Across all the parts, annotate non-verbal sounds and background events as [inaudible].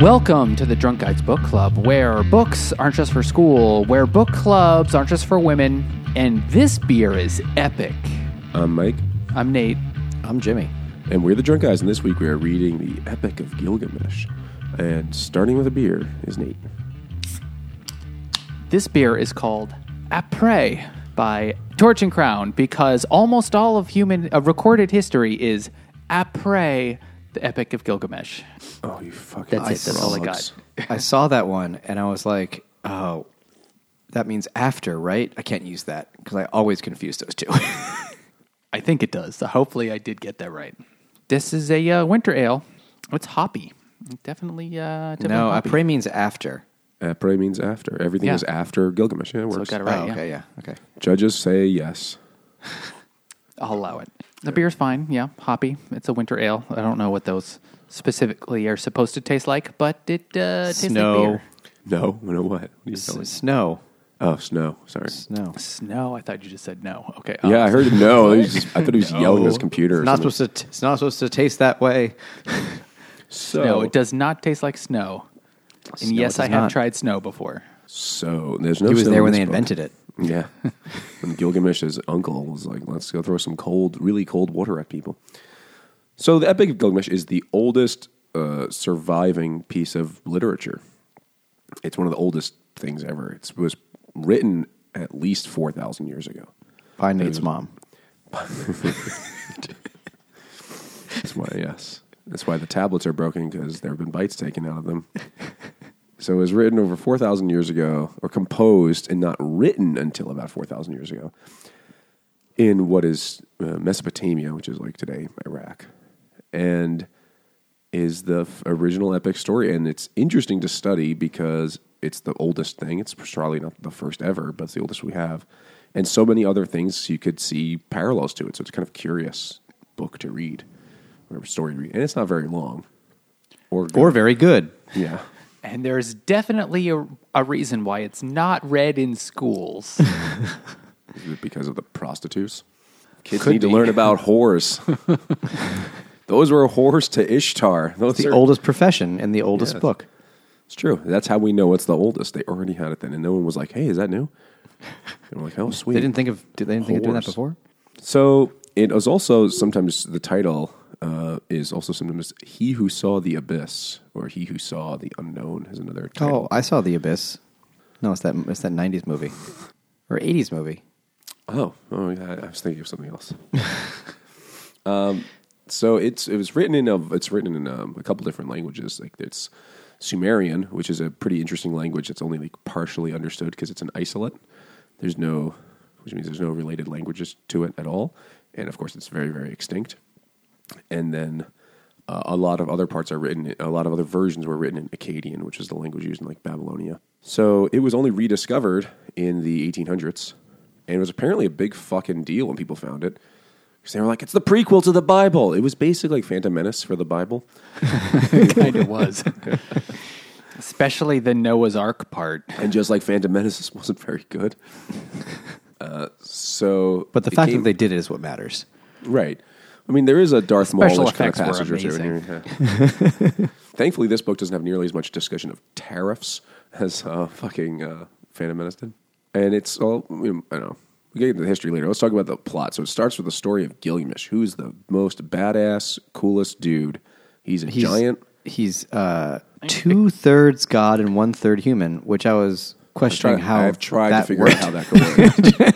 Welcome to the Drunk Guys Book Club, where books aren't just for school, where book clubs aren't just for women, and this beer is epic. I'm Mike, I'm Nate. I'm Jimmy. and we're the Drunk Guys, and this week we are reading the Epic of Gilgamesh. And starting with a beer is Nate. This beer is called Après by Torch and Crown because almost all of human uh, recorded history is après the Epic of Gilgamesh. Oh, you fucking That's it. That's all I got. I saw that one and I was like, oh, that means after, right? I can't use that because I always confuse those two. [laughs] I think it does. So hopefully, I did get that right. This is a uh, winter ale. It's hoppy. Definitely. Uh, definitely no, hoppy. après means after. Après means after. Everything Yeah. is after Gilgamesh. Yeah, it So I works. got it right. oh, yeah. okay, yeah, okay. Judges say yes. [laughs] I'll allow it. The beer's fine. Yeah, hoppy. It's a winter ale. I don't know what those specifically are supposed to taste like, but it uh, tastes Snow. like beer. No, no, what? What are you S- telling? snow, Oh, snow. Sorry. snow. Snow. I thought you just said no. Okay. Yeah, I um, heard it. No, [laughs] He was just- I thought he was yelling at his computer. or It's not something. supposed to. T- it's not supposed to taste that way. [laughs] So, No, it does not taste like snow. And Snow yes, does I have not. tried snow before. So there's no. he was snow there in when this they book. invented it. Yeah. [laughs] and Gilgamesh's uncle was like, let's go throw some cold, really cold water at people. So the Epic of Gilgamesh is the oldest uh, surviving piece of literature. It's one of the oldest things ever. It was written at least 4,000 years ago. By Nate's mom. [laughs] That's why, yes. That's why the tablets are broken because there have been bites taken out of them. [laughs] So it was written over 4,000 years ago, or composed and not written until about 4,000 years ago in what is uh, Mesopotamia, which is like today Iraq, and is the f- original epic story. And it's interesting to study because it's the oldest thing. It's probably not the first ever, but it's the oldest we have. And so many other things you could see parallels to it. So it's kind of curious book to read or story to read. And it's not very long. Or, good. Or very good. yeah. And there's definitely a, a reason why it's not read in schools. [laughs] Is it because of the prostitutes? Kids Could need to be. learn about whores. [laughs] Those were whores to Ishtar. Those The are- oldest profession in the oldest Yes. book. It's true. That's how we know it's the oldest. They already had it then, and no one was like, "Hey, is that new?" [laughs] They were like, "Oh, sweet." They didn't think of. Did they didn't think of doing that Whores. before? So it was also sometimes the title uh, is also sometimes "He Who Saw the Abyss" or "He Who Saw the Unknown" is another title. Oh, I saw The Abyss. No, it's that. It's that '90s movie or '80s movie. Oh, oh, yeah, I was thinking of something else. [laughs] um, so it's it was written in a it's written in um, a couple different languages. Like it's Sumerian, which is a pretty interesting language. It's only like partially understood because it's an isolate. There's no, which means there's no related languages to it at all, and of course it's very very extinct. And then uh, a lot of other parts are written. A lot of other versions were written in Akkadian, which is the language used in like Babylonia. So it was only rediscovered in the 1800s, and it was apparently a big fucking deal when people found it. Because they were like, "It's the prequel to the Bible." It was basically like Phantom Menace for the Bible. it [laughs] kind of was. Especially the Noah's Ark part. and just like Phantom Menace, this [laughs] wasn't very good. [laughs] Uh, so, But the fact came- that they did it is what matters. right. I mean, there is a Darth Special Maul kind of effects were passage or two amazing. yeah. [laughs] Thankfully, this book doesn't have nearly as much discussion of tariffs as uh, fucking uh, Phantom Menace did. And it's all you know, I don't know. We get into the history later. Let's talk about the plot. So it starts with the story of Gilgamesh, who's the most badass, coolest dude. He's a He's, giant. He's uh, two thirds god and one third human, which I was questioning how I have tried that to figure worked. out how that could work.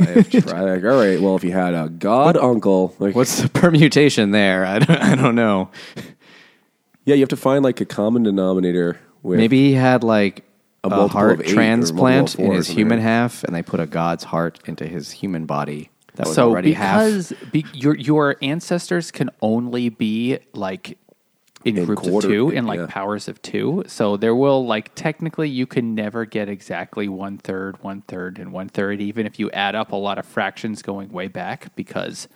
[laughs] I have tried. Like, all right, well, if you had a god uncle, like, What's the permutation there? I don't, I don't know. yeah, you have to find like a common denominator. With, Maybe he had like A a, multiple of heart eight or transplant multiple of in four his or human something. half, and they put a god's heart into his human body that was so already half. because be, your your ancestors can only be like in, In groups quarter- of two in like yeah. powers of two. So there will like technically you can never get exactly one third, one third, and one third, even if you add up a lot of fractions going way back, because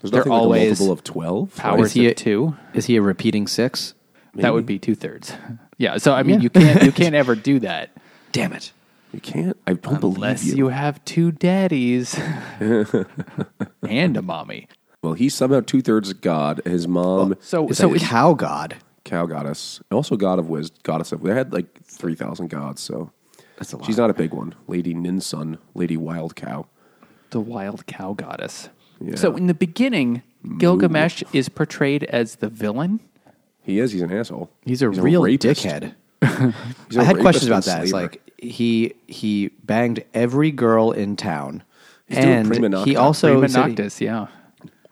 there's they're nothing like a always multiple of twelve. powers Is he of a- two. Is he a repeating six? That would be two thirds. [laughs] Yeah. So I mean, Yeah. you can't you [laughs] can't ever do that Damn it! You can't. I don't unless believe you have two daddies [laughs] and a mommy. Well, he's somehow two thirds god. His mom. So Is so a it- cow god? cow goddess, and also god of wisdom, goddess of. They had like three thousand gods, so That's a lot. she's not a big one. Lady Ninsun, Lady Wild Cow. the wild cow goddess. Yeah. So in the beginning, Gilgamesh is portrayed as the villain. He is. He's an asshole. He's a real rapist. dickhead. [laughs] He's a [laughs] I had rapist questions and about that. It's slaver. like he he banged every girl in town, He's doing and prima he also Prima said he- Noctis, yeah.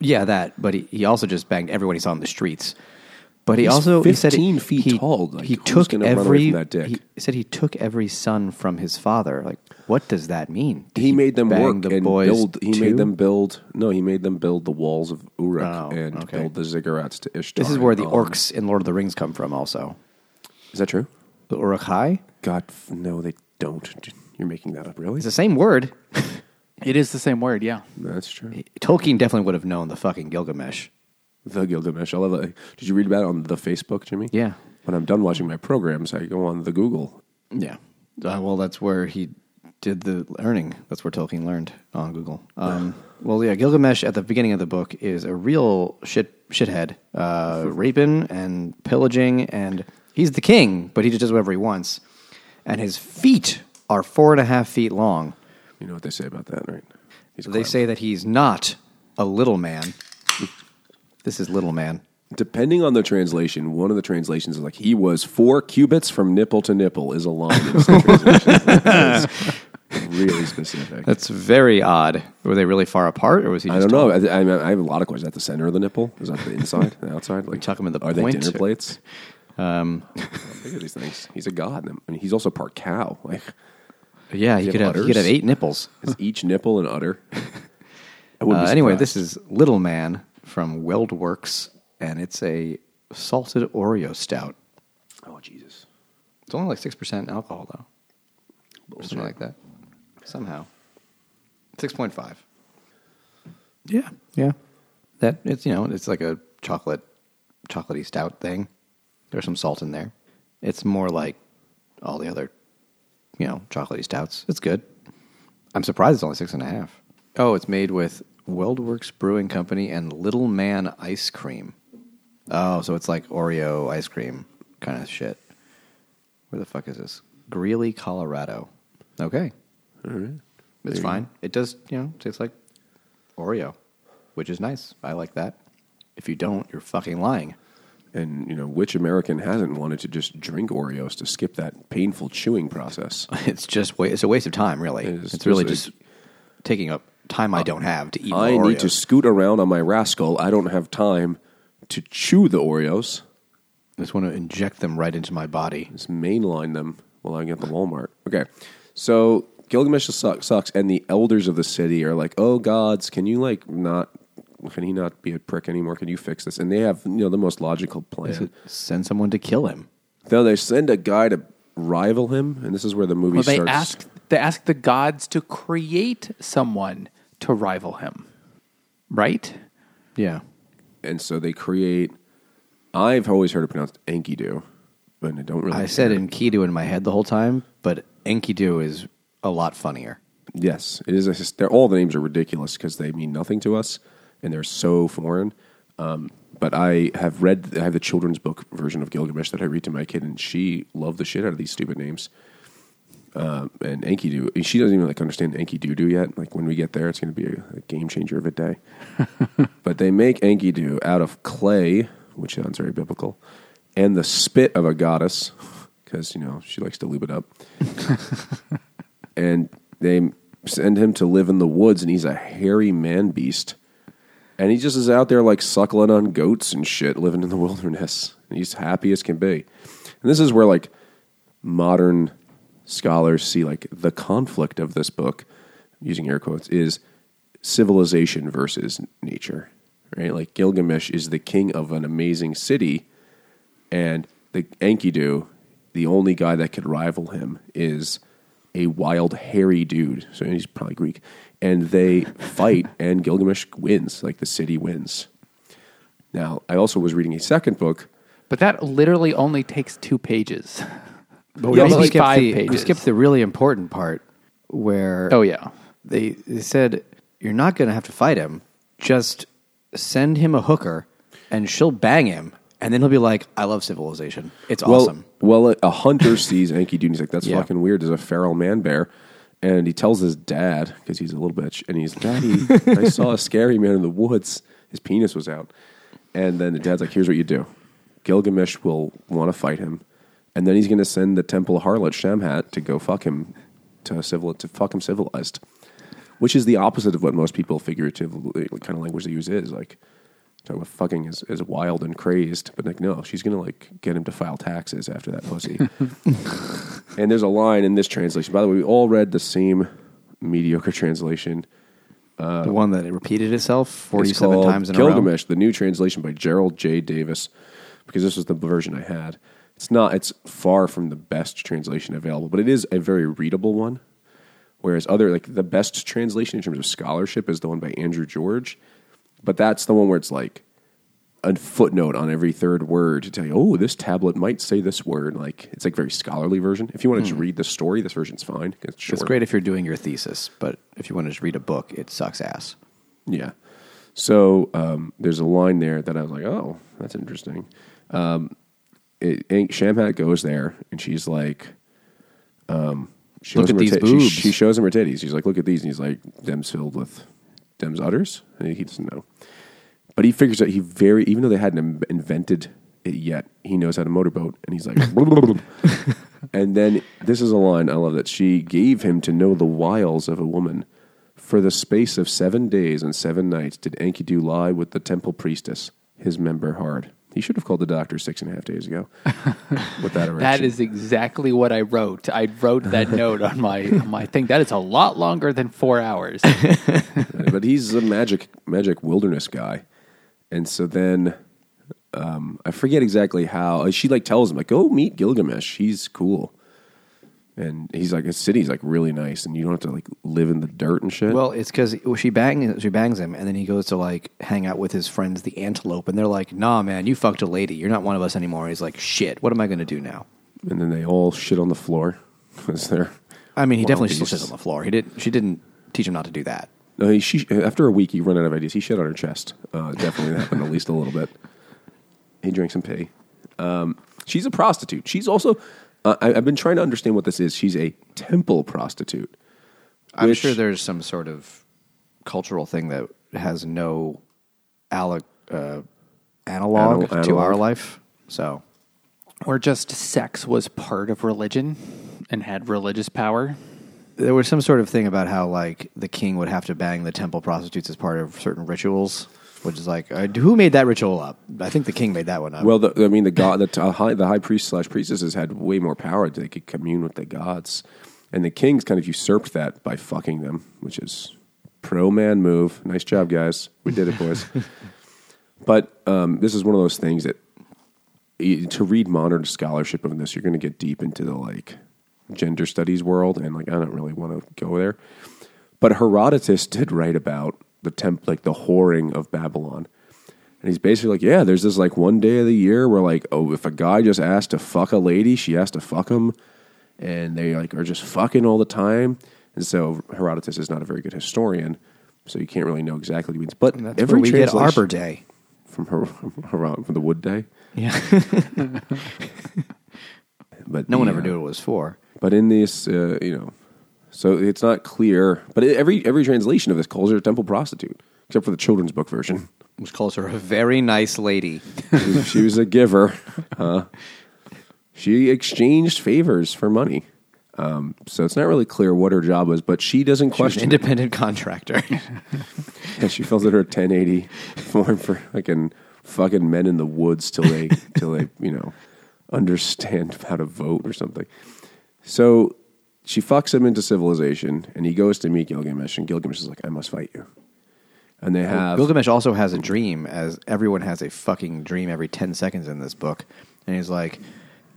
Yeah that, but he, he also just banged everyone he saw in the streets. But he He's also he said 15 he, feet he, tall. Like, he who's took gonna run away every. from that dick? He said he took every son from his father. Like, what does that mean? Did he made them bang work the and boys build. He too? made them build. No, he made them build the walls of Uruk Oh, and okay. build the ziggurats to Ishtar. This is where the orcs in Lord of the Rings come from. Also, Is that true? the Uruk-hai. God, f- no, they don't. You're making that up, really? It's the same word. [laughs] It is the same word, yeah. That's true. Tolkien definitely would have known the fucking Gilgamesh. The Gilgamesh. I love that. Did you read about it on the Facebook, Jimmy? Yeah. When I'm done watching my programs, I go on the Google. Yeah. Uh, well, that's where he did the learning. That's where Tolkien learned on Google. Um, well, yeah, Gilgamesh at the beginning of the book is a real shit shithead, uh, [laughs] raping and pillaging, and he's the king, but he just does whatever he wants. And his feet are four and a half feet long. You know what they say about that, right? He's They say that he's not a little man. This is little man. Depending on the translation, one of the translations is like he was four cubits from nipple to nipple is a line in some translations. [laughs] That's really specific. That's very odd. Were they really far apart, or was he? Just I don't know. I, I, I have a lot of questions. At the center of the nipple? Is that the inside, the outside? Like tuck 'em in the are point, they dinner or- plates? Um, [laughs] Look at these things. He's a god. I mean, he's also part cow. Like yeah, he you could have have. He could have eight nipples. [laughs] is each nipple an udder? I [laughs] Uh, wouldn't be anyway, surprised. this is Little Man from Weldworks, and it's a salted Oreo stout. oh Jesus. It's only like six percent alcohol, though, or Bullshit. something like that. Somehow, six point five. Yeah. Yeah, that it's you know it's like a chocolate, chocolatey stout thing. There's some salt in there. It's more like all the other, you know, chocolatey stouts. It's good. I'm surprised it's only six and a half. Oh, it's made with Weldworks Brewing Company and Little Man Ice Cream. Oh, so it's like Oreo ice cream kind of shit. Where the fuck is this? Greeley, Colorado. Okay, All right. it's There fine. It does, you know, tastes like Oreo, which is nice. I like that. If you don't, you're fucking lying. And you know, which American hasn't wanted to just drink Oreos to skip that painful chewing process? [laughs] It's just wa- it's a waste of time, really. It is. it's really just taking up time I don't have to eat. I more need to Oreos. scoot around on my rascal. I don't have time to chew the Oreos. I just want to inject them right into my body. Just mainline them while I get the Walmart. Okay, so Gilgamesh suck, sucks, and the elders of the city are like, "Oh gods, can you like not? Can he not be a prick anymore? Can you fix this?" And they have you know the most logical plan. Send someone to kill him. No, they send a guy to rival him, and this is where the movie Well, they starts. ask they ask the gods to create someone to rival him. Right? Yeah. and so they create. I've always heard it pronounced Enkidu, but I don't really. I said. Enkidu in my head the whole time, but Enkidu is a lot funnier. Yes, it is. A, they're, all the names are ridiculous because they mean nothing to us, and they're so foreign. Um, but I have read. I have the children's book version of Gilgamesh that I read to my kid, and she loved the shit out of these stupid names. Uh, and Enkidu, she doesn't even like understand Enkidu yet. Like when we get there, it's going to be a, a game changer of a day. [laughs] but they make Enkidu out of clay, which sounds very biblical, and the spit of a goddess, because you know she likes to lube it up [laughs] and they send him to live in the woods, and he's a hairy man beast. And he just is out there like suckling on goats and shit, living in the [laughs] wilderness. And he's happy as can be. And this is where like modern scholars see like the conflict of this book, using air quotes, is civilization versus nature. Right? Like Gilgamesh is the king of an amazing city, and the Enkidu, the only guy that could rival him, is a wild, hairy dude. So he's probably Greek. And they [laughs] fight, and Gilgamesh wins. Like the city wins. Now, I also was reading a second book. But that literally only takes two pages. [laughs] But we also skipped skipped five the, We skipped the really important part where Oh yeah. they, they said, You're not going to have to fight him. Just send him a hooker and she'll bang him and then he'll be like, "I love Civilization. It's Well, awesome." well, a, hunter [laughs] sees Enkidu and he's like, "That's Yeah. fucking weird." There's a feral man bear, and he tells his dad because he's a little bitch, and he's, "Daddy, I [laughs] saw a scary man in the woods. His penis was out." And then the dad's like, "Here's what you do: Gilgamesh will want to fight him, and then he's going to send the temple harlot Shamhat to go fuck him to civil to fuck him civilized." Which is the opposite of what most people figuratively kind of language they use is like talking about fucking is, is wild and crazed, but like no, she's gonna like get him to file taxes after that pussy. [laughs] and there's a line in this translation. By the way, we all read the same mediocre translation. the one that it repeated itself It's forty-seven called times in a row. Gilgamesh, the new translation by Gerald J. Davis, because this was the version I had. It's not. It's far from the best translation available, but it is a very readable one. Whereas other like the best translation in terms of scholarship is the one by Andrew George, but that's the one where it's like a footnote on every third word to tell you, oh, this tablet might say this word. Like it's like very scholarly version. If you want to just read the story, this version's fine. It's, short. Hmm. It's great if you're doing your thesis, but if you want to just read a book, it sucks ass. Yeah. So um, there's a line there that I was like, oh, that's interesting. Um, it, and Shamhat goes there and she's like, um, she Look shows him at these she- boobs. She, shows him her titties. She's like, look at these. And he's like, them's filled with them's udders. And he doesn't know. But he figures out he very, even though they hadn't in- invented it yet, he knows how to motorboat. And he's like, [laughs] and then this is a line I love that she gave him to know the wiles of a woman. For the space of seven days and seven nights did Enkidu lie with the temple priestess, his member hard. He should have called the doctor six and a half days ago [laughs] with that erection. That is exactly what I wrote. I wrote that [laughs] note on my on my thing. That is a lot longer than four hours. but he's a magic magic wilderness guy, and so then um, I forget exactly how she like tells him like go meet Gilgamesh. He's cool, and he's like his city's like really nice, and you don't have to like live in the dirt and shit. Well, it's because she bang she bangs him, and then he goes to like hang out with his friends, the antelope, and they're like, "Nah, man, you fucked a lady. You're not one of us anymore." He's like, "Shit, what am I going to do now?" and then they all shit on the floor because they're I mean, he definitely still sits on the floor. He did. She didn't teach him not to do that. No, he, she, after a week, he run out of ideas. He shit on her chest. Uh, definitely happened at least a little bit. He drank some pee. Um, she's a prostitute. She's also. Uh, I, I've been trying to understand what this is. She's a temple prostitute. I'm Which- sure there's some sort of cultural thing that has no alle- uh, analog Anal- to our analog. life. So or just sex was part of religion and had religious power. There was some sort of thing about how like the king would have to bang the temple prostitutes as part of certain rituals, which is like, uh, who made that ritual up? I think the king made that one up. Well, the, I mean, the god, the t- high, the high priest slash priestesses had way more power. They could commune with the gods, and the kings kind of usurped that by fucking them, which is pro man move. Nice job, guys. We did it, boys. [laughs] but um, this is one of those things that to read modern scholarship of this, you're going to get deep into the like gender studies world, and like I don't really want to go there. But Herodotus did write about the temp, like the whoring of Babylon. And he's basically like, yeah, there's this like one day of the year where like, oh, if a guy just asked to fuck a lady, she has to fuck him, and they like are just fucking all the time. And so Herodotus is not a very good historian, so you can't really know exactly what he means. But And that's every we get Arbor Day. from Her- Herod- from the Wood Day. Yeah, [laughs] But no one ever uh, knew what it was for. But in this, uh, you know, so it's not clear. But every every translation of this calls her a temple prostitute, except for the children's book version. Which calls her a very nice lady. She was- a giver. Uh, she exchanged favors for money. Um, so it's not really clear what her job was, but she doesn't question. an independent contractor. [laughs] Yeah, she fills out her 1080 form for fucking fucking men in the woods till they till they you know understand how to vote or something. So she fucks him into civilization, and he goes to meet Gilgamesh, and Gilgamesh is like, "I must fight you." And they have Gilgamesh also has a dream, as everyone has a fucking dream every 10 seconds in this book. And he's like,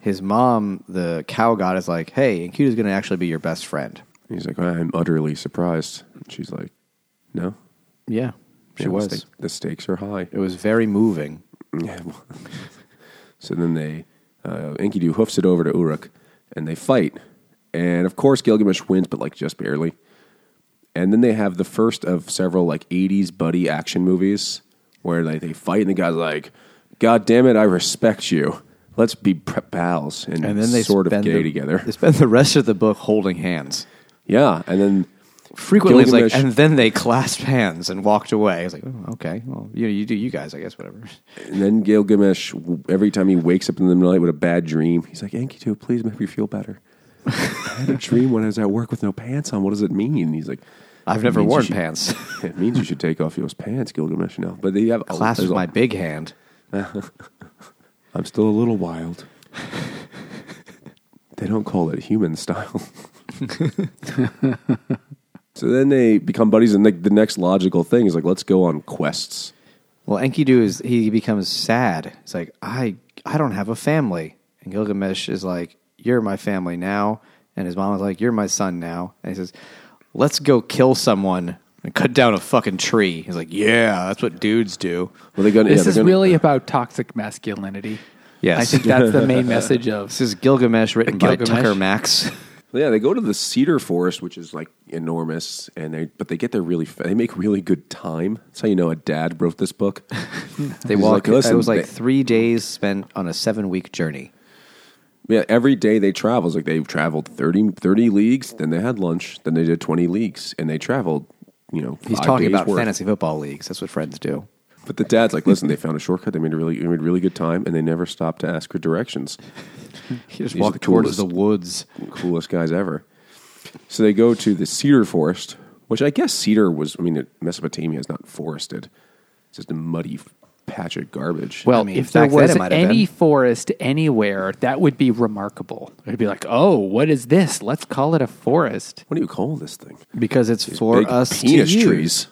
his mom, the cow god, is like, hey, Enkidu's going to actually be your best friend. He's like, "I'm utterly surprised." And she's like, "No, Yeah, she Yeah, the was. sta- the stakes are high." It was very moving. Yeah. [laughs] so then they, uh, Enkidu hoofs it over to Uruk, and they fight. And of course, Gilgamesh wins, but like just barely. And then they have the first of several like '80s buddy action movies where like they fight, and the guy's like, God damn it, I respect you. Let's be pals and, And then they sort of gay the, together. [laughs] They spend the rest of the book holding hands. Yeah, and then Frequently, it's like, and then they clasped hands and walked away. It's like, oh, okay, well, you you do you guys, I guess, whatever. and then Gilgamesh, every time he wakes up in the middle of the night with a bad dream, he's like, Enkidu, please make me feel better. [laughs] I had a dream when I was at work with no pants on. What does it mean? He's like, I've never worn should- pants. [laughs] it means you should take off those pants, Gilgamesh. Now, but they have Clasp there's with a- my big hand. [laughs] I'm still a little wild. they don't call it human style. So then they become buddies, and like the next logical thing is like, let's go on quests. Well, Enkidu is he becomes sad. It's like I I don't have a family, and Gilgamesh is like, "You're my family now," and his mom is like, "You're my son now," and he says, "Let's go kill someone and cut down a fucking tree." He's like, "Yeah, that's what dudes do." Well, they gonna, This yeah, is gonna- really about toxic masculinity. Yes. I think that's the main [laughs] message of This is Gilgamesh written by Tucker Max. Yeah, they go to the cedar forest, which is like enormous, and they but they get there really. Fa- they make really good time. That's how you know a dad wrote this book. [laughs] They He's walk. like, it was like they- three days spent on a seven week journey. Yeah, every day they travel. It's like they traveled 30, 30 leagues, then they had lunch, then they did twenty leagues, and they traveled. You know, He's talking about worth. fantasy football leagues. That's what friends do. But the dad's like, listen, they found a shortcut. They made a really, they made really good time, and they never stopped to ask for directions. [laughs] He just He's walked the towards coolest. the woods. Coolest guys ever. So they go to the cedar forest, which I guess cedar was. I mean, Mesopotamia is not forested; it's just a muddy patch of garbage. Well, I mean, if there was it might have any been. forest anywhere, that would be remarkable. It'd be like, oh, what is this? Let's call it a forest. what do you call this thing? Because it's for Big us penis to use. trees,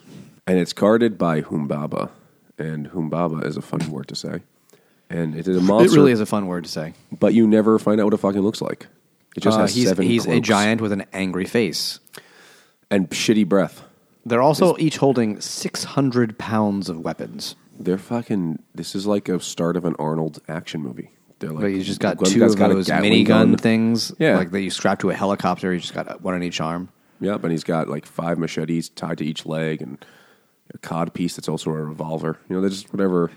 and it's guarded by Humbaba, and Humbaba is a funny word to say, and it is a monster. It really is a fun word to say. but you never find out what it fucking looks like. It just Uh, has he's seven. he's a cloaks giant with an angry face. and shitty breath. They're also each holding 600 pounds of weapons. They're fucking. This is like a start of an Arnold action movie. They're like But you just got one two guy's of got a those Gatling minigun gun. things, Yeah. like that you strap to a helicopter. You just got one on each arm. Yep, and he's got like five machetes tied to each leg, and a cod piece that's also a revolver. You know, they're just whatever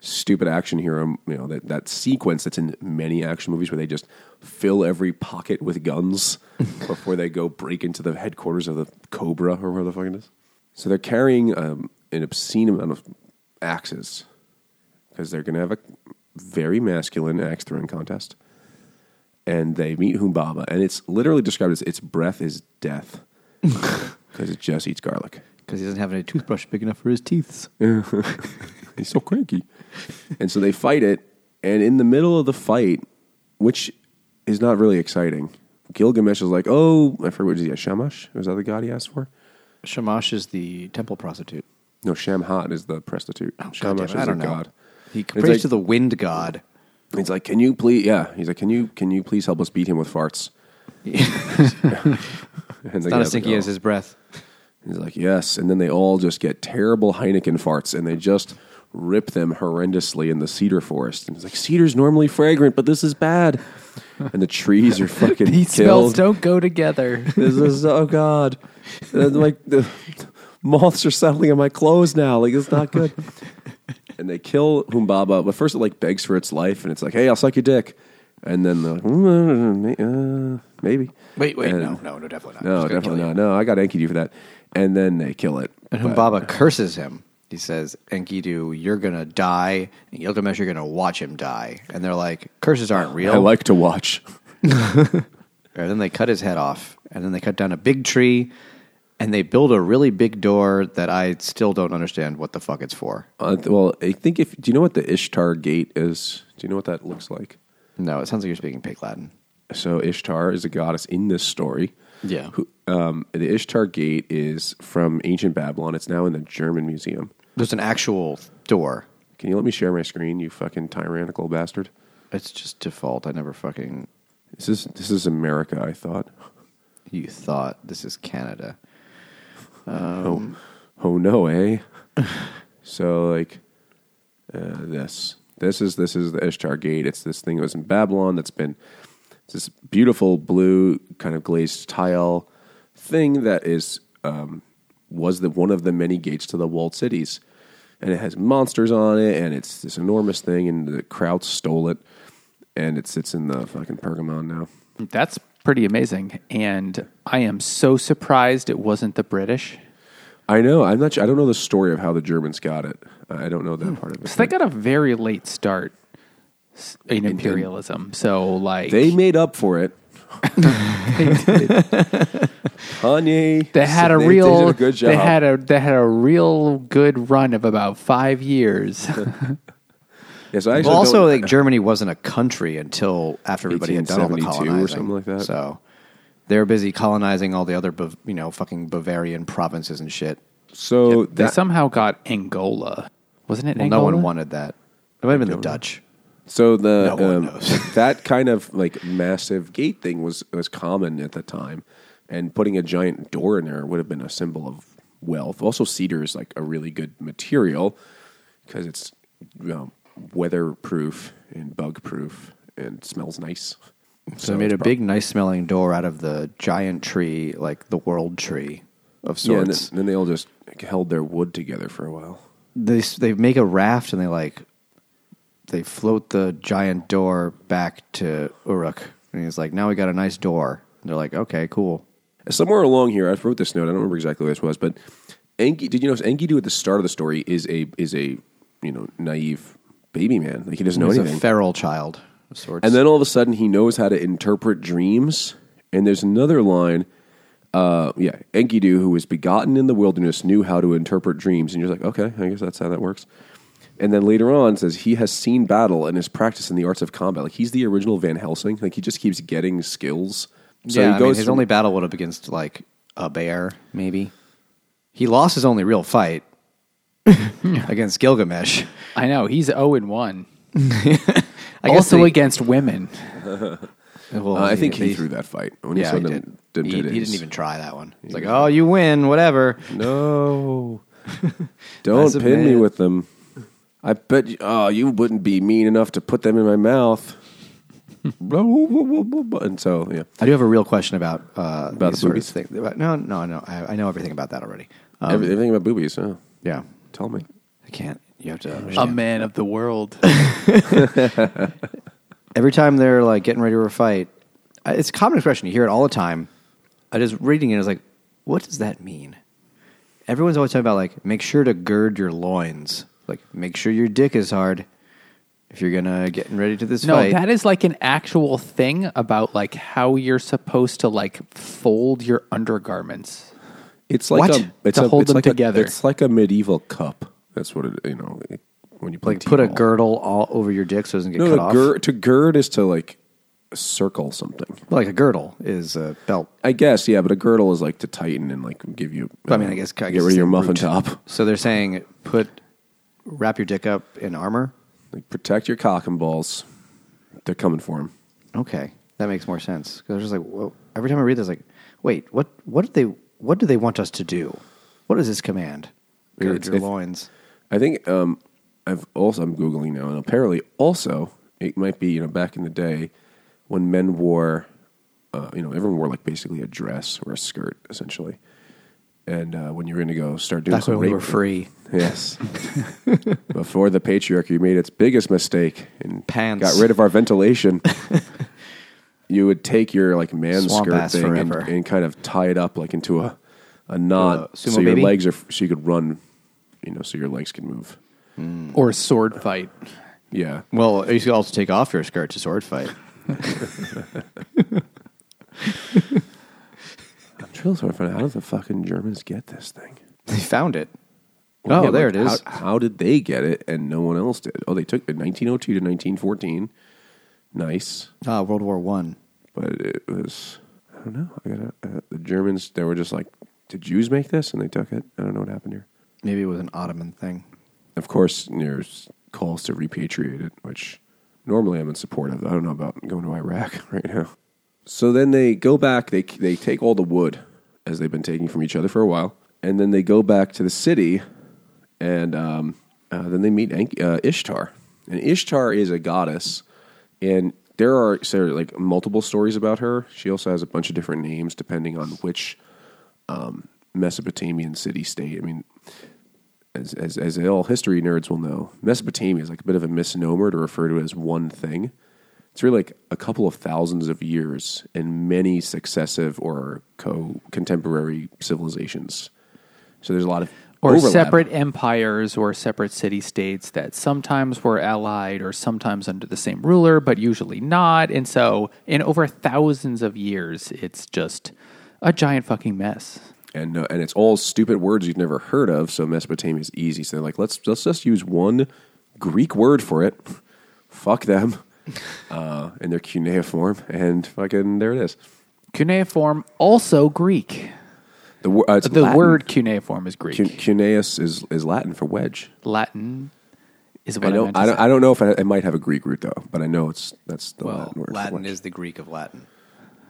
stupid action hero. You know that that sequence that's in many action movies where they just fill every pocket with guns [laughs] before they go break into the headquarters of the Cobra or whatever the fuck it is. So they're carrying um, an obscene amount of axes because they're going to have a very masculine axe throwing contest. And they meet Humbaba, and it's literally described as its breath is death [laughs] [laughs] because it just eats garlic. Because he doesn't have any toothbrush big enough for his teeth. [laughs] He's so cranky. and so they fight it, and in the middle of the fight, which is not really exciting, Gilgamesh is like, "Oh, I forget what is he? A Shamash? Was that the god he asked for? Shamash is the temple prostitute. No, Shamhat is the prostitute. Damn Shamash is the god. He prays like- to the wind god. He's like, "Can you please? Yeah." He's like, "Can you can you please help us beat him with farts?" [laughs] [laughs] And the It's not as stinky as "Oh." his breath. He's like, yes. And then they all just get terrible Heineken farts and they just rip them horrendously in the cedar forest. And it's like, cedar's normally fragrant, but this is bad. And the trees are [laughs] fucking These smells don't go together. This is, oh God. And like, the moths are settling on my clothes now. Like, it's not good. And they kill Humbaba. But first it like begs for its life. And it's like, hey, I'll suck your dick. And then they're like, "Mm, uh, maybe. Wait, wait, And- no, no, no, definitely not. No, definitely not. No, I got Enkidu for that. And then they kill it. And But- Humbaba curses him. He says, Enkidu, you're going to die. And Gilgamesh, you're going to watch him die. And they're like, curses aren't real. I like to watch. [laughs] And then they cut his head off. And then they cut down a big tree. And they build a really big door that I still don't understand what the fuck it's for. Uh, well, I think if do you know what the Ishtar Gate is? Do you know what that looks like? No, it sounds like you're speaking pig Latin. So Ishtar is a goddess in this story. Yeah. Who, um, the Ishtar Gate is from ancient Babylon. It's now in the German museum. There's an actual door. Can you let me share my screen, you fucking tyrannical bastard? It's just default. I never fucking. This is this is America. I thought. You thought this is Canada. oh, oh no, eh? [laughs] so like uh, this, this is this is the Ishtar Gate. It's this thing that was in Babylon. That's been it's this beautiful blue kind of glazed tile thing that is um, was the one of the many gates to the walled cities. and it has monsters on it, and it's this enormous thing, and the Krauts stole it, and it sits in the fucking Pergamon now. That's pretty amazing. And I am so surprised it wasn't the British. I know. I'm not. Sure, I don't know the story of how the Germans got it. I don't know that part of it. So they got a very late start in imperialism. So, like, They made up for it. [laughs] Kanye. they had a they real did a good job. they had a they had a real good run of about five years. [laughs] [laughs] Yeah, so I Well, also, like Germany wasn't a country until after everybody had done all the 1872 or colonizing something like that. So they were busy colonizing all the other, you know, fucking Bavarian provinces and shit. so they that, somehow got Angola, wasn't it? Well, Angola? no one wanted that. It might have been the Dutch. So the No um, [laughs] that kind of like massive gate thing was was common at the time, and putting a giant door in there would have been a symbol of wealth. Also, cedar is like a really good material because it's you know, weatherproof and bug proof and smells nice. So, they made a big, nice smelling door out of the giant tree, like the world tree of yeah. And sorts. then, then they all just held their wood together for a while. they they make a raft and they like they float the giant door back to Uruk, and he's like, "Now we got a nice door." And they're like, "Okay, cool." Somewhere along here, I wrote this note. I don't remember exactly what this was, but Enki. Did you notice Enkidu at the start of the story is a is a you know naive baby man. Like he doesn't know He's anything. a feral child of sorts. And then all of a sudden, he knows how to interpret dreams. And there's another line. Uh, yeah, Enkidu, who was begotten in the wilderness, knew how to interpret dreams. And you're like, okay, I guess that's how that works. And then later on says he has seen battle and is practiced in the arts of combat. Like he's the original Van Helsing. Like he just keeps getting skills. So yeah, he I goes mean, his from- only battle would have against like a bear, maybe. He lost his only real fight [laughs] against Gilgamesh. I know he's zero and one. [laughs] I guess also they- against women. [laughs] Well, Uh, I think he they- threw that fight when he Yeah, saw he did. them He, he titties. didn't even try that one. He's like, "Oh, you win, whatever." No. Don't As a pin me with them. I bet you, oh, you wouldn't be mean enough to put them in my mouth. and so, yeah. I do have a real question about uh, About these the sort of boobies? things. No, no, no. I, I know everything about that already. Um, Every- Everything about boobies, huh? yeah, Tell me. I can't. You have to A man of the world. [laughs] [laughs] Every time they're like getting ready for a fight, it's a common expression. You hear it all the time. I just reading it, I was like, what does that mean? Everyone's always talking about like, make sure to gird your loins. Like, make sure your dick is hard if you're gonna get ready to this no, fight. that is like an actual thing about like how you're supposed to like fold your undergarments. It's like What? a it's To a, hold it's them like a- together. it's like a medieval cup. That's what it. You know, it- when you play like put a t-ball. girdle all over your dick so it doesn't get No, cut to off. gird, to gird is to like circle something. like a girdle is a belt. I guess, yeah, but a girdle is like to tighten and like give you. But I mean, uh, I guess I get rid it's of your the muffin root. top. So they're saying put wrap your dick up in armor. Like, protect your cock and balls. They're coming for him. Okay, that makes more sense. Because I was just like, every time I read this, like, wait, what? What do they? What do they want us to do? What is this command? Gird it's- your it's- loins. I think um, I've also I'm googling now, and apparently also it might be you know back in the day when men wore, uh, you know, everyone wore like basically a dress or a skirt essentially, and uh, when you're going to go start doing some when we rape- were free. Yes. [laughs] Before the patriarchy made its biggest mistake and Pants. got rid of our ventilation, [laughs] you would take your like man Swamp skirt ass thing and, forever. and kind of tie it up like into a a knot, Uh, so your baby? legs are so you could run, you know, so your legs can move. Or a sword fight. Yeah. Well, you could also take off your skirt to sword fight. [laughs] I'm trying to find out how did the fucking Germans get this thing? They found it. Well, oh, yeah, there like, it is. How, how did they get it and no one else did? Oh, they took it 1902 to 1914. Nice. Ah, World War One. but it was I don't know. I gotta, uh, the Germans they were just like, did Jews make this? And they took it. I don't know what happened here. Maybe it was an Ottoman thing. Of course, there's calls to repatriate it, which normally I'm in support of. I don't know about going to Iraq [laughs] right now. So then they go back. They they take all the wood as they've been taking from each other for a while, and then they go back to the city, and um, uh, then they meet Enki, uh, Ishtar. And Ishtar is a goddess, and there are like multiple stories about her. She also has a bunch of different names depending on which um, Mesopotamian city state. I mean, as, as, as all history nerds will know, Mesopotamia is like a bit of a misnomer to refer to as one thing. It's really like a couple of thousands of years and many successive or co contemporary civilizations. So there's a lot of or overlap. separate empires or separate city states that sometimes were allied or sometimes under the same ruler, but usually not. And so, in over thousands of years, it's just a giant fucking mess. and uh, and it's all stupid words you've never heard of. So Mesopotamia is easy. So they're like, let's let's just use one Greek word for it. Fuck them, [laughs] uh, in their cuneiform, and fucking there it is. Cuneiform, also Greek. The, uh, The Latin. word cuneiform is Greek. Cun- cuneus is is Latin for wedge. Latin is what I, know. to I don't. I don't know if I, it might have a Greek root though, but I know it's that's the Well, Latin word. Latin is the Greek of Latin.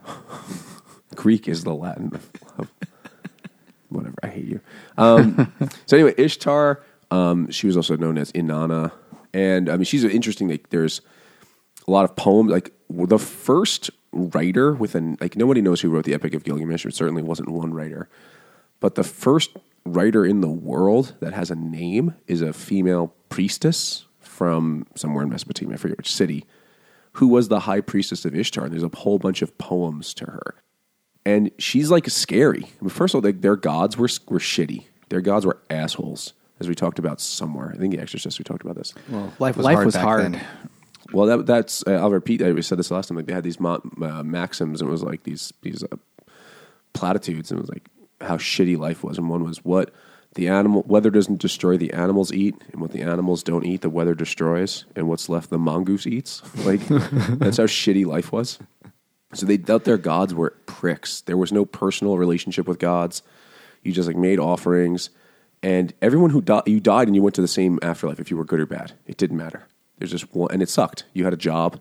[laughs] Greek is the Latin of, of [laughs] whatever. I hate you. Um, [laughs] so anyway, Ishtar. Um, she was also known as Inanna, and I mean she's interesting. Like there's a lot of poems. Like the first writer with an like nobody knows who wrote the Epic of Gilgamesh. It certainly wasn't one writer, but the first writer in the world that has a name is a female priestess from somewhere in Mesopotamia. I forget which city. Who was the high priestess of Ishtar? And there's a whole bunch of poems to her and she's like scary. I mean, first of all, like, their gods were were shitty. Their gods were assholes, as we talked about somewhere. I think The Exorcist. We talked about this. Well, life was Life hard was back hard. Well, that, that's uh, I'll repeat. I said this last time. Like they had these mo- uh, maxims, and it was like these these uh, platitudes, and it was like how shitty life was. And one was what the animal weather doesn't destroy, the animals eat, and what the animals don't eat, the weather destroys, and what's left, the mongoose eats. [laughs] Like that's how shitty life was. So they thought their gods were pricks. There was no personal relationship with gods. You just like made offerings, and everyone who died, you died, and you went to the same afterlife if you were good or bad. It didn't matter. There's just one, and it sucked. You had a job.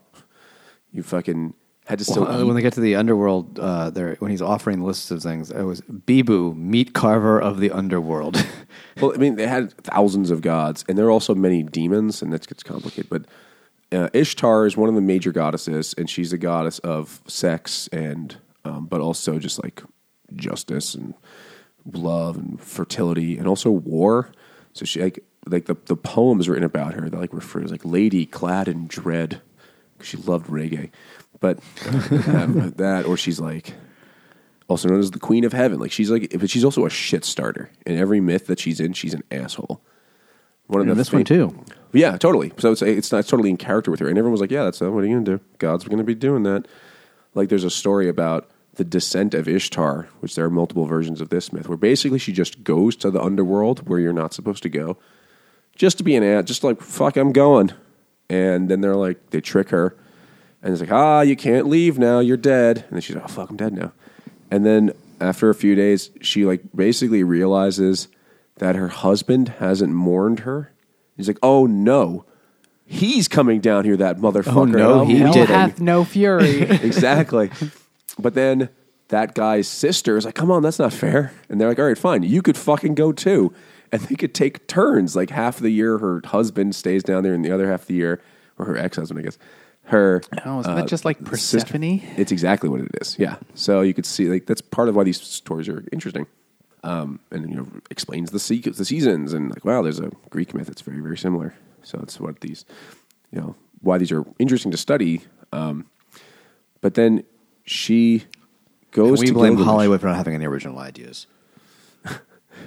You fucking had to still Well, when they get to the underworld, uh, there when he's offering lists of things, it was Bibu, meat carver of the underworld. [laughs] Well, I mean, they had thousands of gods, and there are also many demons, and that gets complicated. But uh, Ishtar is one of the major goddesses, and she's a goddess of sex and, um, but also just like justice and love and fertility, and also war. So she like like the the poems written about her that like refer like lady clad in dread because she loved reggae, but um, [laughs] that or she's like also known as the Queen of Heaven. Like she's like, but she's also a shit starter. In every myth that she's in, she's an asshole. One In this one, too. Yeah, totally. So it's it's not it's totally in character with her, and everyone was like, "Yeah, that's uh, what are you gonna do? God's gonna be doing that." Like, there's a story about the descent of Ishtar, which there are multiple versions of this myth, where basically she just goes to the underworld where you're not supposed to go, just to be an ant, just like fuck, I'm going, and then they're like, they trick her, and it's like, ah, you can't leave now, you're dead, and then she's like, oh fuck, I'm dead now, and then after a few days, she like basically realizes that her husband hasn't mourned her. He's like, oh no, he's coming down here, that motherfucker. Oh, no, and I'm he Hell didn't. hath no fury. [laughs] exactly. But then that guy's sister is like, come on, that's not fair. And they're like, all right, fine. You could fucking go too. And they could take turns. Like half of the year, her husband stays down there, and the other half of the year, or her ex husband, I guess, her. uh, Oh, isn't that just like sister- Persephone? It's exactly what it is. Yeah. So you could see, like, that's part of why these stories are interesting. Um, and, you know, explains the, se- the seasons. And, like, wow, there's a Greek myth that's very, very similar. So it's what these, you know, why these are interesting to study. Um, but then she goes we to blame Gilgamesh. Hollywood for not having any original ideas.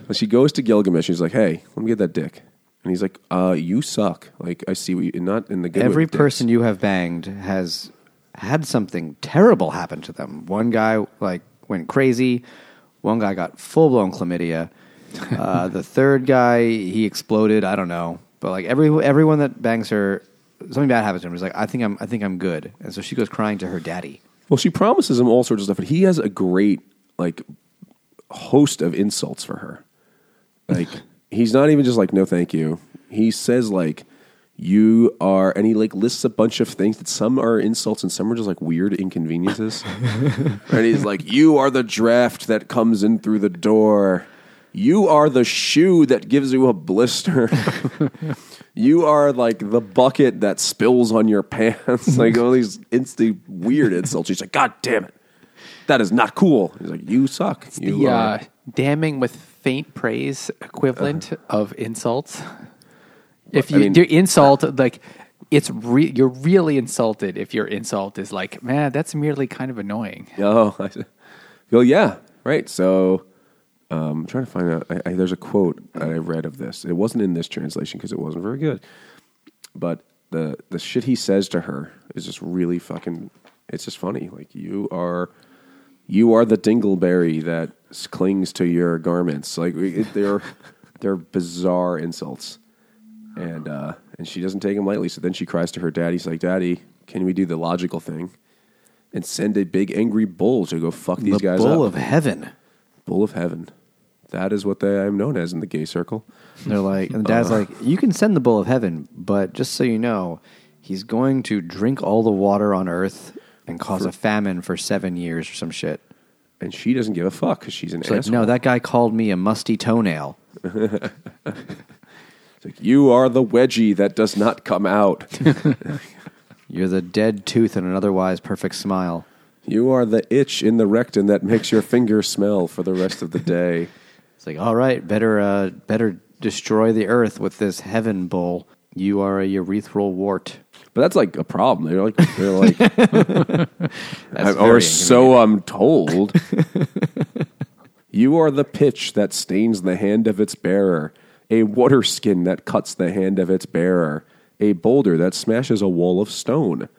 But she goes to Gilgamesh. She's like, "Hey, let me get that dick." And he's like, "Uh, you suck. Like, I see what you not in the good." Every with dicks." person you have banged has had something terrible happen to them. One guy like went crazy. One guy got full blown chlamydia. Uh, [laughs] the third guy he exploded. I don't know, but like every everyone that bangs her, something bad happens to him. He's like, I think I'm I think I'm good, and so she goes crying to her daddy. Well, she promises him all sorts of stuff, but he has a great like host of insults for her. Like [laughs] he's not even just like no, thank you. He says like you are, and he like lists a bunch of things that some are insults and some are just like weird inconveniences. [laughs] and he's like, you are the draft that comes in through the door. You are the shoe that gives you a blister. [laughs] you are like the bucket that spills on your pants. like all these instant weird insults. She's like, God damn it. That is not cool. He's like, You suck. You the are- uh, damning with faint praise equivalent of insults. If I you mean- do insult, like it's re- you're really insulted if your insult is like, man, that's merely kind of annoying. [laughs] Oh, I yeah, right. So um, I'm trying to find out. I, I, there's a quote that I read of this. It wasn't in this translation because it wasn't very good. But the the shit he says to her is just really fucking. It's just funny. Like you are, you are the dingleberry that clings to your garments. Like it, they're [laughs] they're bizarre insults, and uh, and she doesn't take them lightly. So then she cries to her daddy. She's like, "Daddy, can we do the logical thing?" and send a big angry bull to go fuck these the guys bull up. of heaven. bull of heaven. That is what they I'm known as in the gay circle. They're like, and the dad's like, you can send the bull of heaven, but just so you know, he's going to drink all the water on earth and cause a famine for seven years or some shit. And she doesn't give a fuck because she's an It's like, no, that guy called me a musty toenail. [laughs] It's like, you are the wedgie that does not come out. [laughs] You're the dead tooth in an otherwise perfect smile. you are the itch in the rectum that makes your finger smell for the rest of the day. [laughs] It's like, all right, better, uh, better destroy the earth with this heaven bull. You are a urethral wart. But that's like a problem. They're like, they're like, [laughs] That's or so I'm told. you are the pitch that stains the hand of its bearer, a water skin that cuts the hand of its bearer, a boulder that smashes a wall of stone,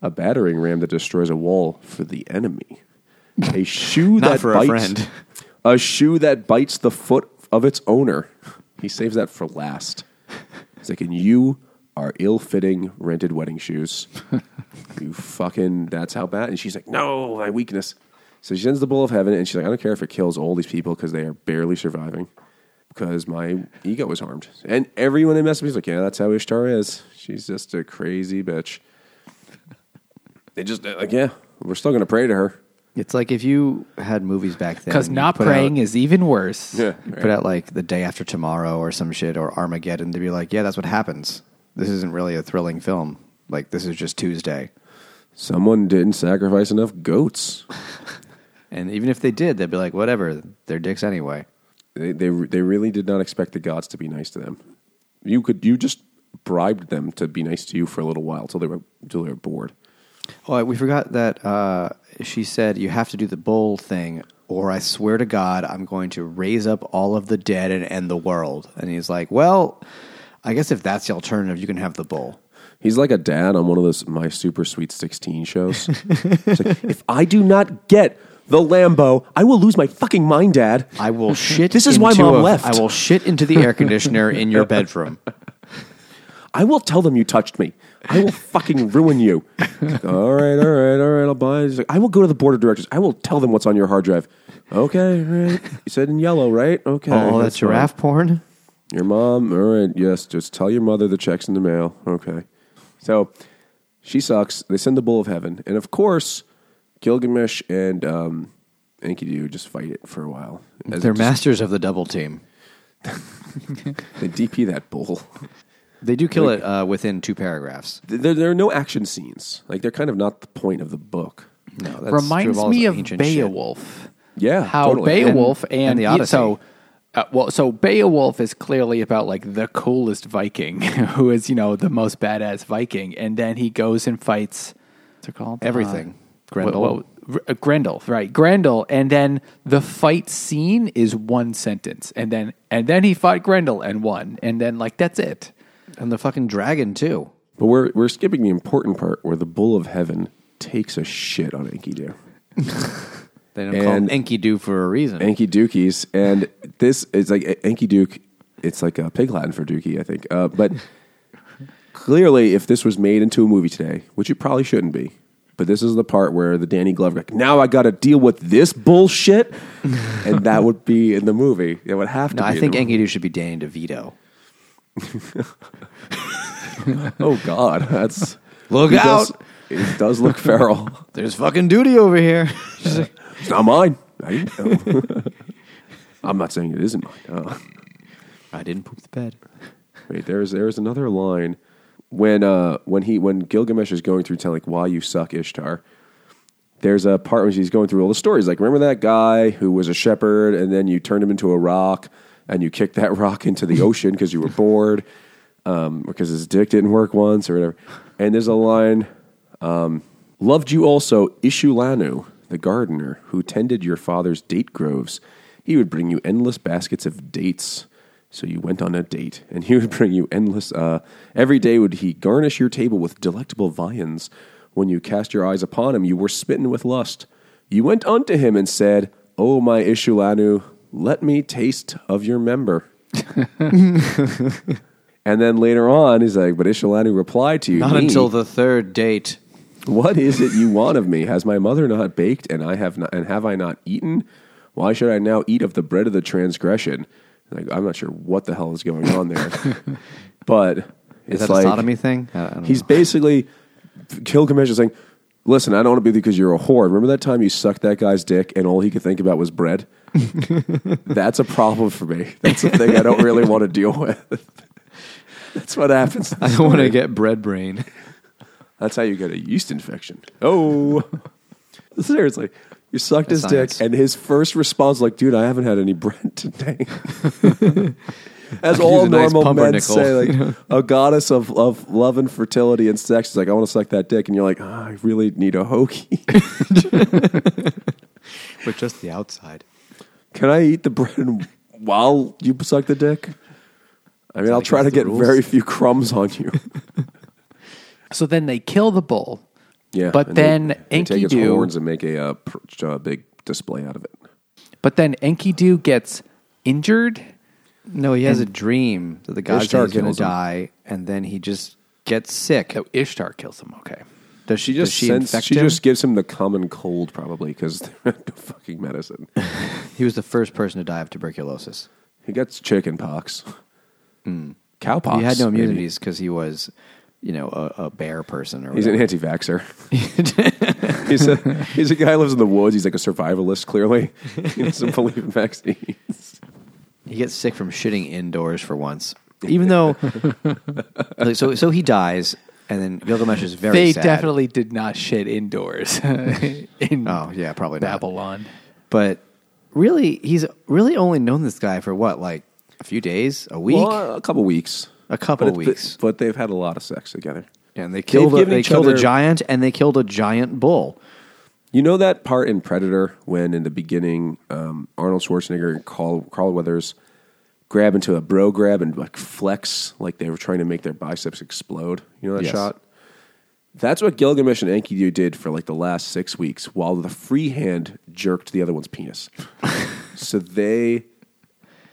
a battering ram that destroys a wall for the enemy, a shoe that for a bites, friend. a shoe that bites the foot of its owner. He saves that for last. It's like, and you are ill-fitting rented wedding shoes. [laughs] you fucking, that's how bad. And she's like, no, my weakness. So she sends the bull of heaven, and she's like, I don't care if it kills all these people because they are barely surviving because my ego was harmed. And everyone in Mesopotamia is like, yeah, that's how Ishtar is. She's just a crazy bitch. They just, like, yeah, we're still going to pray to her. It's like if you had movies back then. Because not praying out- is even worse. Yeah. you put out like the day after tomorrow or some shit or Armageddon to be like, yeah, that's what happens. This isn't really a thrilling film. Like this is just Tuesday. Someone didn't sacrifice enough goats. [laughs] And even if they did, they'd be like, whatever, they're dicks anyway. They, they they really did not expect the gods to be nice to them. You could you just bribed them to be nice to you for a little while until they were until they were bored. Oh, we forgot that uh, she said you have to do the bull thing, or I swear to God, I'm going to raise up all of the dead and end the world. And he's like, well, I guess if that's the alternative, you can have the bull. He's like a dad on one of those My Super Sweet Sixteen shows. It's like, if I do not get the Lambo, I will lose my fucking mind, Dad. I will shit. This is why Mom a- left. I will shit into the air conditioner in your bedroom. I will tell them you touched me. I will fucking ruin you. Like, [laughs] all right, all right, all right. I'll buy. it. He's like, I will go to the board of directors. I will tell them what's on your hard drive. Okay, right. You said in yellow, right? Okay. Oh, that that's fine. giraffe porn. Your mom, all right, yes, just tell your mother the check's in the mail. Okay. So she sucks. They send the bull of heaven. And of course, Gilgamesh and um, Enkidu just fight it for a while. As They're just- masters of the double team. [laughs] They DP that bull. They do kill it uh, within two paragraphs. There, there are no action scenes. Like, they're kind of not the point of the book. No, that's Reminds all me of ancient shit. Beowulf. Yeah, how totally. Beowulf And- and, and the y- Odyssey. So, uh, well, so Beowulf is clearly about like the coolest Viking, [laughs] who is you know the most badass Viking, and then he goes and fights. What's it called? Everything. Uh, Grendel. what- what- uh, Grendel, right? Grendel, and then the fight scene is one sentence, and then and then he fought Grendel and won, and then like that's it. And the fucking dragon, too. But we're, we're skipping the important part where the bull of heaven takes a shit on Enkidu. [laughs] They don't call him And- Enkidu for a reason. Enki Dookies, and this is like Enki Duke. It's like a pig Latin for Dookie, I think. Uh, but clearly, if this was made into a movie today, which it probably shouldn't be, but this is the part where the Danny Glover, like, now I got to deal with this bullshit, [laughs] and that would be in the movie. It would have to. no, be I in think the movie. Enkidu should be Danny DeVito. [laughs] Oh God, that's Look he out. Does, it does look feral. [laughs] There's fucking duty over here. [laughs] It's not mine. I. I'm not saying it isn't mine. Uh, I didn't poop the bed. Wait, there's there's another line when uh when he when Gilgamesh is going through telling like why you suck Ishtar. there's a part where she's going through all the stories. Like, remember that guy who was a shepherd, and then you turned him into a rock, and you kicked that [laughs] rock into the ocean because you were bored, um, because his dick didn't work once or whatever. And there's a line, um, "Loved you also, Ishulanu, the gardener who tended your father's date groves. He would bring you endless baskets of dates." So you went on a date, and he [laughs] would bring you endless. Uh, every day would he garnish your table with delectable viands. When you cast your eyes upon him, you were smitten with lust. You went unto him and said, "O my Ishulanu, let me taste of your member." [laughs] and then later on, he's like, "But Ishulanu replied to you, Not "Me, until the third date. what is it you want of me? Has my mother not baked, and I have not, and have I not eaten? Why should I now eat of the bread of the transgression? Like I'm not sure what the hell is going on there, [laughs] but Is it's that like a sodomy thing? He's know. basically Gilgamesh is saying, "Listen, I don't want to be you because you're a whore. Remember that time you sucked that guy's dick, and all he could think about was bread? [laughs] That's a problem for me. That's a thing I don't really want to deal with. That's what happens. [laughs] I don't want to get bread brain. That's how you get a yeast infection. Oh, [laughs] seriously. You sucked his That's dick, and his first response, like, dude, I haven't had any bread today. As all a nice normal men pumpernickel. say, like, [laughs] a goddess of, of love and fertility and sex is like, I want to suck that dick. And you're like, "Ah, I really need a hoagie. [laughs] But just the outside. Can I eat the bread while you suck the dick? I mean, I'll try to against the get rules? very few crumbs on you. [laughs] So then they kill the bull. Yeah. But and they- then they, take its Enkidu- horns and make a, uh, pr- uh, big display out of it. But then Enkidu gets injured. No, he has a dream that the god Ishtar is going to kills him. die, and then he just gets sick. Oh, Ishtar kills him. Okay. Does She she? Does just she infect she him? just gives him the common cold probably because [laughs] no fucking medicine. [laughs] He was the first person to die of tuberculosis. He gets chicken pox, hmm. cowpox. he had no maybe. immunities because he was, you know, a, a bear person or He's an anti-vaxxer. [laughs] he's a he's a guy who lives in the woods. He's like a survivalist. Clearly, he doesn't believe in vaccines. He gets sick from shitting indoors for once, even though. [laughs] like, so, so he dies, and then Gilgamesh is very. they sad. definitely did not shit indoors [laughs] in Oh yeah, probably not. Babylon. But really, he's really only known this guy for what, like a few days, a week, Well, a couple weeks, a couple but it- weeks, but they've had a lot of sex together. and they killed. A, they killed other- a giant, and they killed a giant bull. You know that part in Predator when in the beginning um, Arnold Schwarzenegger and Carl, Carl Weathers grab into a bro grab and like flex like they were trying to make their biceps explode. You know that Yes. shot? That's what Gilgamesh and Enkidu did for like the last six weeks while the free hand jerked the other one's penis. [laughs] so they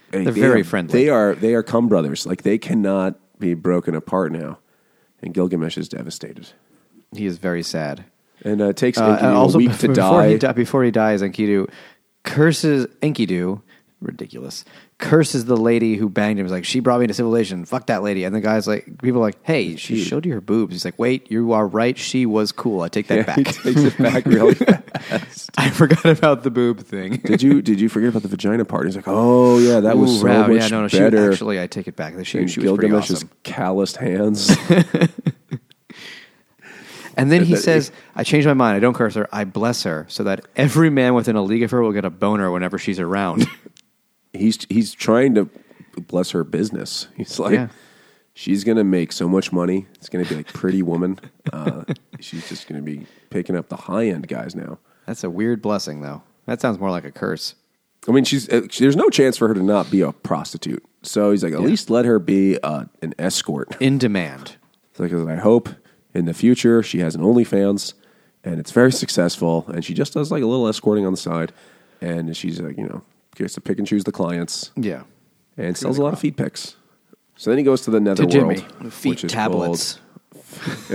They're they very are- friendly. They are they are cum brothers. Like they cannot be broken apart now. And Gilgamesh is devastated. He is very sad. And uh, takes Uh, Enkidu and also, a week to before die. He di- before he dies, Enkidu curses Enkidu. Ridiculous. Curses the lady who banged him. He's like, she brought me to civilization. Fuck that lady. And the guy's like, people are like, hey, she showed you her boobs. He's like, wait, you are right. She was cool. I take that Yeah, he back. takes it back really [laughs] fast. I forgot about the boob thing. Did you did you forget about the vagina part? He's like, oh yeah, that was Ooh, so wow, much yeah, no, no. She better. actually, I take it back. She, she was pretty Gilgamesh's awesome. calloused hands. [laughs] And then he says, I changed my mind. I don't curse her. I bless her so that every man within a league of her will get a boner whenever she's around. [laughs] he's he's trying to bless her business. He's like, Yeah. she's gonna make so much money. It's gonna be like Pretty Woman. Uh, [laughs] she's just gonna be picking up the high end guys now. That's a weird blessing, though. That sounds more like a curse. I mean, she's uh, she, there's no chance for her to not be a prostitute. So he's like, at least let her be uh, an escort. In demand. It's like, I hope in the future she has an OnlyFans and it's very successful and she just does like a little escorting on the side and she's like, you know, gets to pick and choose the clients Yeah. and sells a lot of feet pics. So then he goes to the To netherworld, Jimmy. Feet which is tablets. [laughs]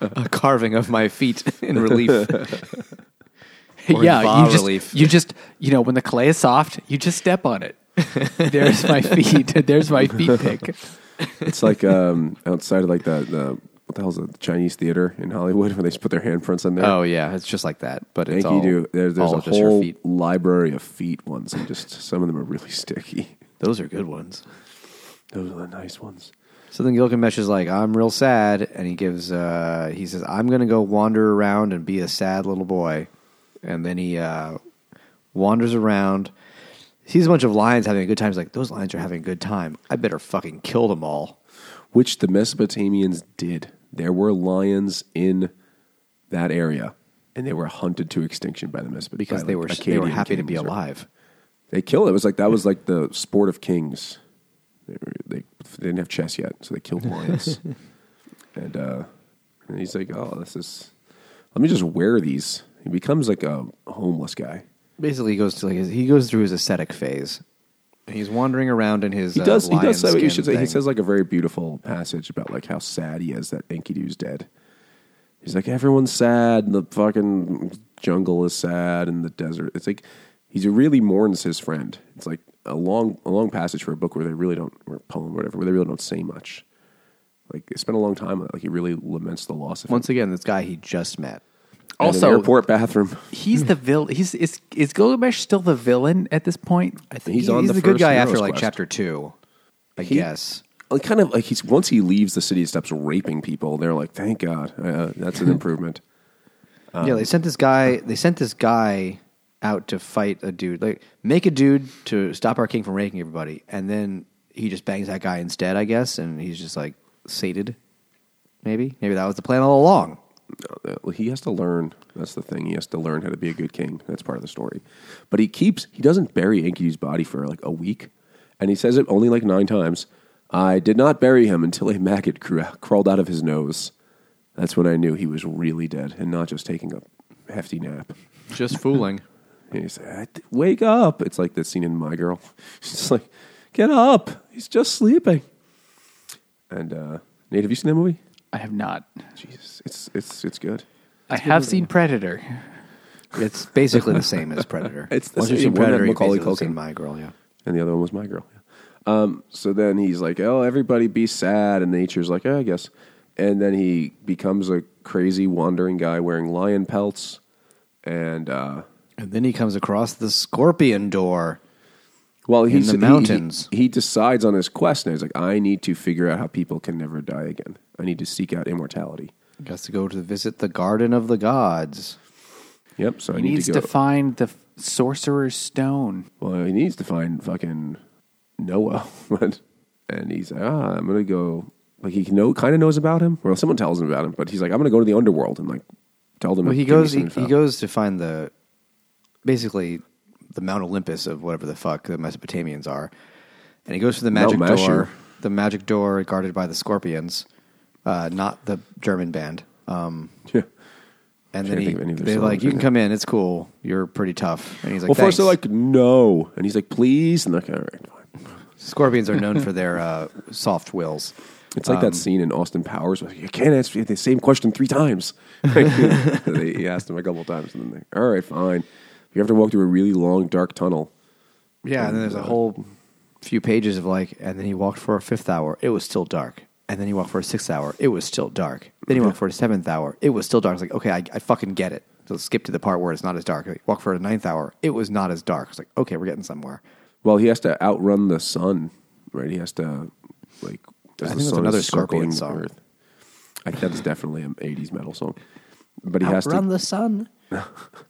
a carving of my feet in relief. [laughs] Yeah, you just relief. you just you know when the clay is soft, you just step on it. [laughs] There's my feet. There's my feet pick. It's like um, outside of like the, the what the hell's it, the Chinese theater in Hollywood [laughs] where they just put their handprints in there. Oh yeah, it's just like that. But it's Thank all, you. Do there, there's all a just whole feet. library of feet ones, and just some of them are really [laughs] sticky. Those are good ones. Those are the nice ones. So then Gilgamesh is like, I'm real sad, and he gives, uh, he says, I'm gonna go wander around and be a sad little boy, and then he uh, wanders around, sees a bunch of lions having a good time. He's like, those lions are having a good time. I better fucking kill them all. which the Mesopotamians did. There were lions in that area, and they were hunted to extinction by the Mesopotamians because they were they were happy to be alive. They killed it. It was like that was like the sport of kings. They, were, they didn't have chess yet, so they killed lions. [laughs] and uh, and he's like, "Oh, this is. Let me just wear these." He becomes like a homeless guy. Basically, he goes to like his, he goes through his ascetic phase. He's wandering around in his. He does. Uh, he does. Say, you skin should say. He says like a very beautiful passage about like how sad he is that Enkidu's dead. He's like everyone's sad, and the fucking jungle is sad, and the desert. It's like he really mourns his friend. It's like a long, a long passage for a book where they really don't, or a poem, or whatever, where they really don't say much. Like they spend a long time. Like he really laments the loss of him. Once again, this guy he just met. And an Also, airport bathroom. he's the villain. He's is is Gilgamesh still the villain at this point? I think He's he's, on he's the the, good guy after like quest. chapter two, I He- guess. Like kind of like he's once he leaves the city, he stops raping people. They're like, thank God, uh, uh that's an [laughs] improvement. Um, yeah, they sent this guy. They sent this guy out to fight a dude. Like make a dude to stop our king from raping everybody, and then he just bangs that guy instead. I guess, and he's just like sated. Maybe, maybe that was the plan all along. He has to learn. That's the thing. He has to learn how to be a good king. That's part of the story. But he keeps. He doesn't bury Enkidu's body for like a week, and he says it only like nine times. I did not bury him until a maggot cr- crawled out of his nose. That's when I knew he was really dead and not just taking a hefty nap. Just fooling. [laughs] And he's like, "Wake up!" It's like that scene in My Girl. [laughs] She's like, "Get up! He's just sleeping." And uh, Nate, have you seen that movie? I have not. Jesus, it's it's it's good. I have seen Predator. It's basically the same as Predator. [laughs] It's the Once you same- see one had Predator, you Macaulay basically see Culkin. My Girl. Yeah. and the other one was my girl. Yeah. Um, so then he's like, "Oh, everybody be sad," and nature's like, "Oh, I guess." And then he becomes a crazy wandering guy wearing lion pelts, and uh, And then he comes across the scorpion door. Well, he's In the mountains. He, he decides on his quest, and he's like, "I need to figure out how people can never die again. I need to seek out immortality." He has to go to visit the Garden of the Gods. Yep. So I He need needs to to, find the sorcerer's stone. well, he needs to find fucking Noah, [laughs] and he's like, "Ah, I'm gonna go." Like he know, kind of knows about him, or someone tells him about him, but he's like, "I'm gonna go to the underworld and like tell them." Well, he goes. He, he goes to find the basically the Mount Olympus of whatever the fuck the Mesopotamians are, and he goes to the magic Mashu. door. The magic door guarded by the scorpions, uh, not the German band. Um, Yeah. and then he, think of any of their they're like, "You can come in. It's cool. You're pretty tough." And he's like, well, first they're like, "No," and he's like, "Please," and they're like, "All right, fine." Scorpions are known for their uh, soft wills. It's like Um, that scene in Austin Powers where you can't answer the same question three times. [laughs] He asked him a couple times, and then they, all right, fine. You have to walk through a really long, dark tunnel. Yeah, and then there's a whole few pages of like, and then he walked for a fifth hour. It was still dark. And then he walked for a sixth hour. It was still dark. Then he walked for a seventh hour. It was still dark. It's like, okay, I, I fucking get it. So skip to the part where it's not as dark. Like, walk for a ninth hour. It was not as dark. It's like, okay, we're getting somewhere. Well, he has to outrun the sun, right? He has to like. I think that's another Scorpion the song. Earth. I think that's definitely an '80s metal song. But he has to. Outrun the sun. [laughs]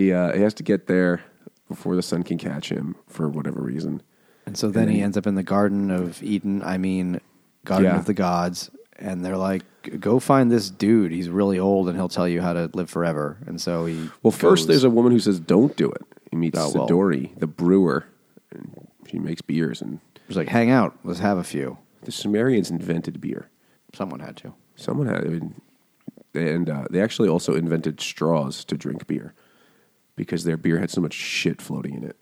He uh, he has to get there before the sun can catch him for whatever reason. And so then And then he ends up in the Garden of Eden. I mean, Garden Yeah. of the Gods. And they're like, go find this dude. He's really old and he'll tell you how to live forever. And so he. Well, first goes. there's a woman who says, "Don't do it." He meets Oh, well. Siduri, the brewer, and she makes beers. And He's like, hang out. Let's have a few. the Sumerians invented beer. Someone had to. Someone had, I mean, and uh, they actually also invented straws to drink beer because their beer had so much shit floating in it.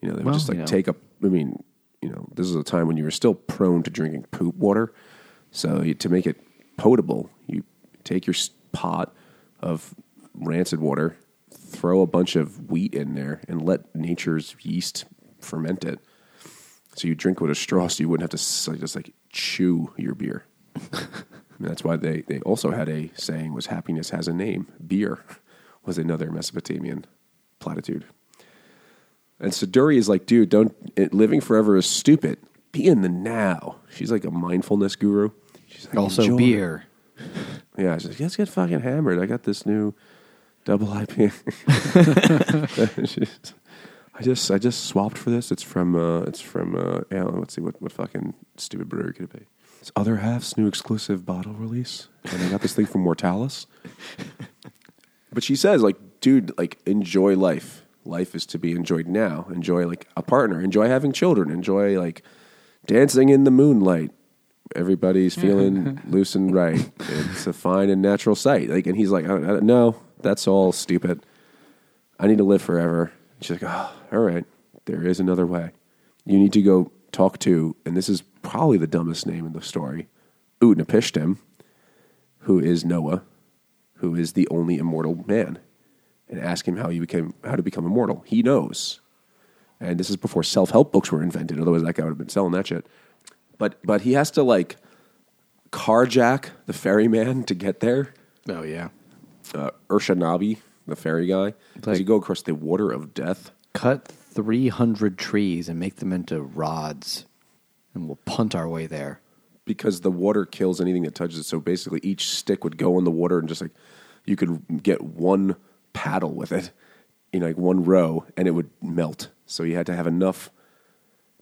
You know, they would Well, just like take up. I mean, you know, this is a time when you were still prone to drinking poop water. So you, to make it potable, you take your s- pot of rancid water, throw a bunch of wheat in there, and let nature's yeast ferment it. So you drink with a straw, so you wouldn't have to s- like, just like chew your beer. [laughs] And that's why they, they also had a saying was happiness has a name. Beer was another Mesopotamian platitude. And Siduri is like, dude, don't it, living forever is stupid. be in the now. She's like a mindfulness guru. She's like, Also, "Enjoy." beer. Yeah, she's like, let's get fucking hammered. I got this new double IPA. [laughs] She's- I just I just swapped for this. It's from uh it's from uh yeah, let's see what what fucking stupid brewery could it be? It's other half's new exclusive bottle release, and I got this thing from Mortalis. But she says, like, dude, like, enjoy life. Life is to be enjoyed now. Enjoy like a partner. Enjoy having children. Enjoy like dancing in the moonlight. Everybody's feeling [laughs] loose and right. It's a fine and natural sight. Like, and he's like, I don't, I don't, no, that's all stupid. I need to live forever. And she's like, oh, all right, there is another way. You need to go talk to, and this is probably the dumbest name in the story, Utnapishtim, who is Noah, who is the only immortal man, and ask him how you became how to become immortal. He knows. And this is before self help books were invented. Otherwise, that guy would have been selling that shit. But but he has to like carjack the ferryman to get there. Oh yeah. Uh, Urshanabi, the ferry guy, because Like- you go across the water of death. Cut three hundred trees and make them into rods, and we'll punt our way there. Because the water kills anything that touches it. So basically, each stick would go in the water, and just like you could get one paddle with it, in like one row, and it would melt. So you had to have enough.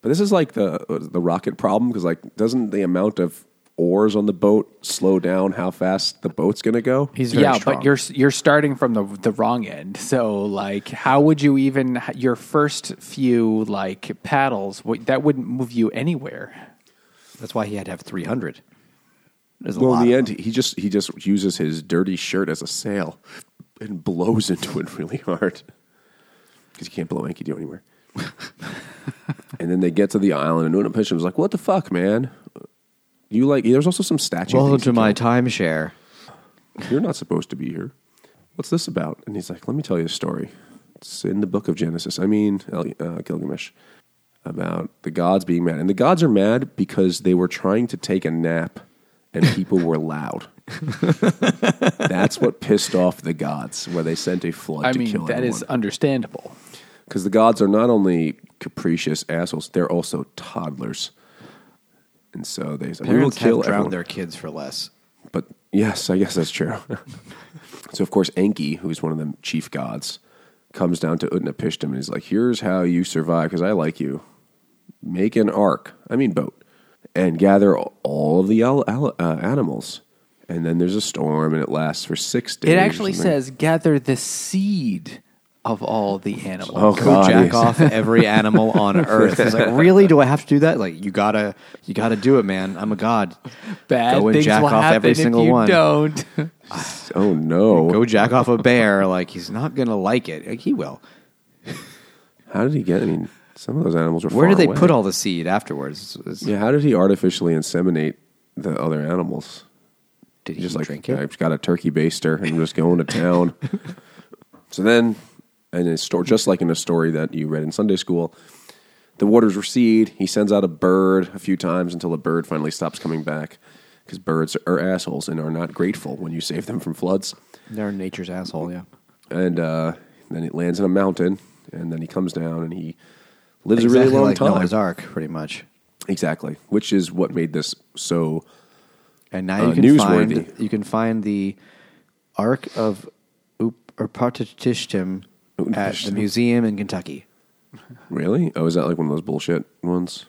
But this is like the the rocket problem because like doesn't the amount of oars on the boat slow down how fast the boat's gonna go? He's very yeah, strong. but you're you're starting from the the wrong end. So like, how would you even your first few like paddles? That wouldn't move you anywhere. That's why he had to have three hundred. There's Well, in the end, them. he just he just uses his dirty shirt as a sail and blows into it really hard because you can't blow Enki do anywhere. [laughs] and then they get to the island, and Utnapishtim was like, "What the fuck, man? You like?" There's also some statue. Welcome to my timeshare. You're not supposed to be here. What's this about? And he's like, "Let me tell you a story. It's in the book of Genesis. I mean, uh, Gilgamesh." About the gods being mad. And the gods are mad because they were trying to take a nap and people were loud. [laughs] That's what pissed off the gods, where they sent a flood I to mean, kill that is understandable. Because the gods are not only capricious assholes, they're also toddlers. And so they said, we will Parents kill have drowned everyone. their kids for less. But yes, I guess that's true. [laughs] so of course Enki, who's one of the chief gods, comes down to Utnapishtim and is like, "Here's how you survive because I like you. Make an ark, I mean boat, and gather all of the al- al- uh, animals." And then there's a storm, and it lasts for six days. It actually says gather the seed of all the animals. Oh, Go God, jack yes. off every animal on [laughs] earth. It's like, really? Do I have to do that? Like, you gotta, you gotta do it, man. I'm a god. Bad Go and things jack will off happen every if single you one. Don't. [sighs] "Oh no! [laughs] Go jack off a bear. Like, he's not gonna like it. Like, he will. How did he get? I mean, some of those animals were. Where did they away. put all the seed afterwards? Is- Yeah, how did he artificially inseminate the other animals? Did he just like drink it? I it? just got a turkey baster and I'm just going to town. [laughs] so then, and story, just like in a story that you read in Sunday school, the waters recede. He sends out a bird a few times until the bird finally stops coming back because birds are assholes and are not grateful when you save them from floods. They're nature's asshole. Yeah. And uh, then it lands in a mountain, and then he comes down and he lives a really long like time. Noah's Ark, pretty much. Exactly, which is what made this so. And now Uh, you can newsworthy. find you can find the Ark of Utnapishtim at the museum in Kentucky. Really? Oh, is that like one of those bullshit ones?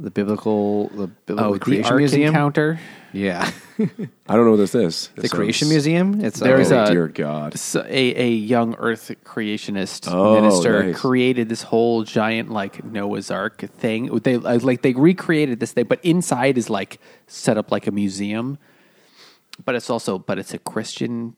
The biblical, the biblical Oh, the creation Ark museum. encounter. Yeah, [laughs] I don't know what this is. the creation museum. It's There's oh, a- dear God. A young Earth creationist Oh, minister nice. created this whole giant like Noah's Ark thing. They uh, like they recreated this thing, but inside is like set up like a museum. But it's also but it's a Christian.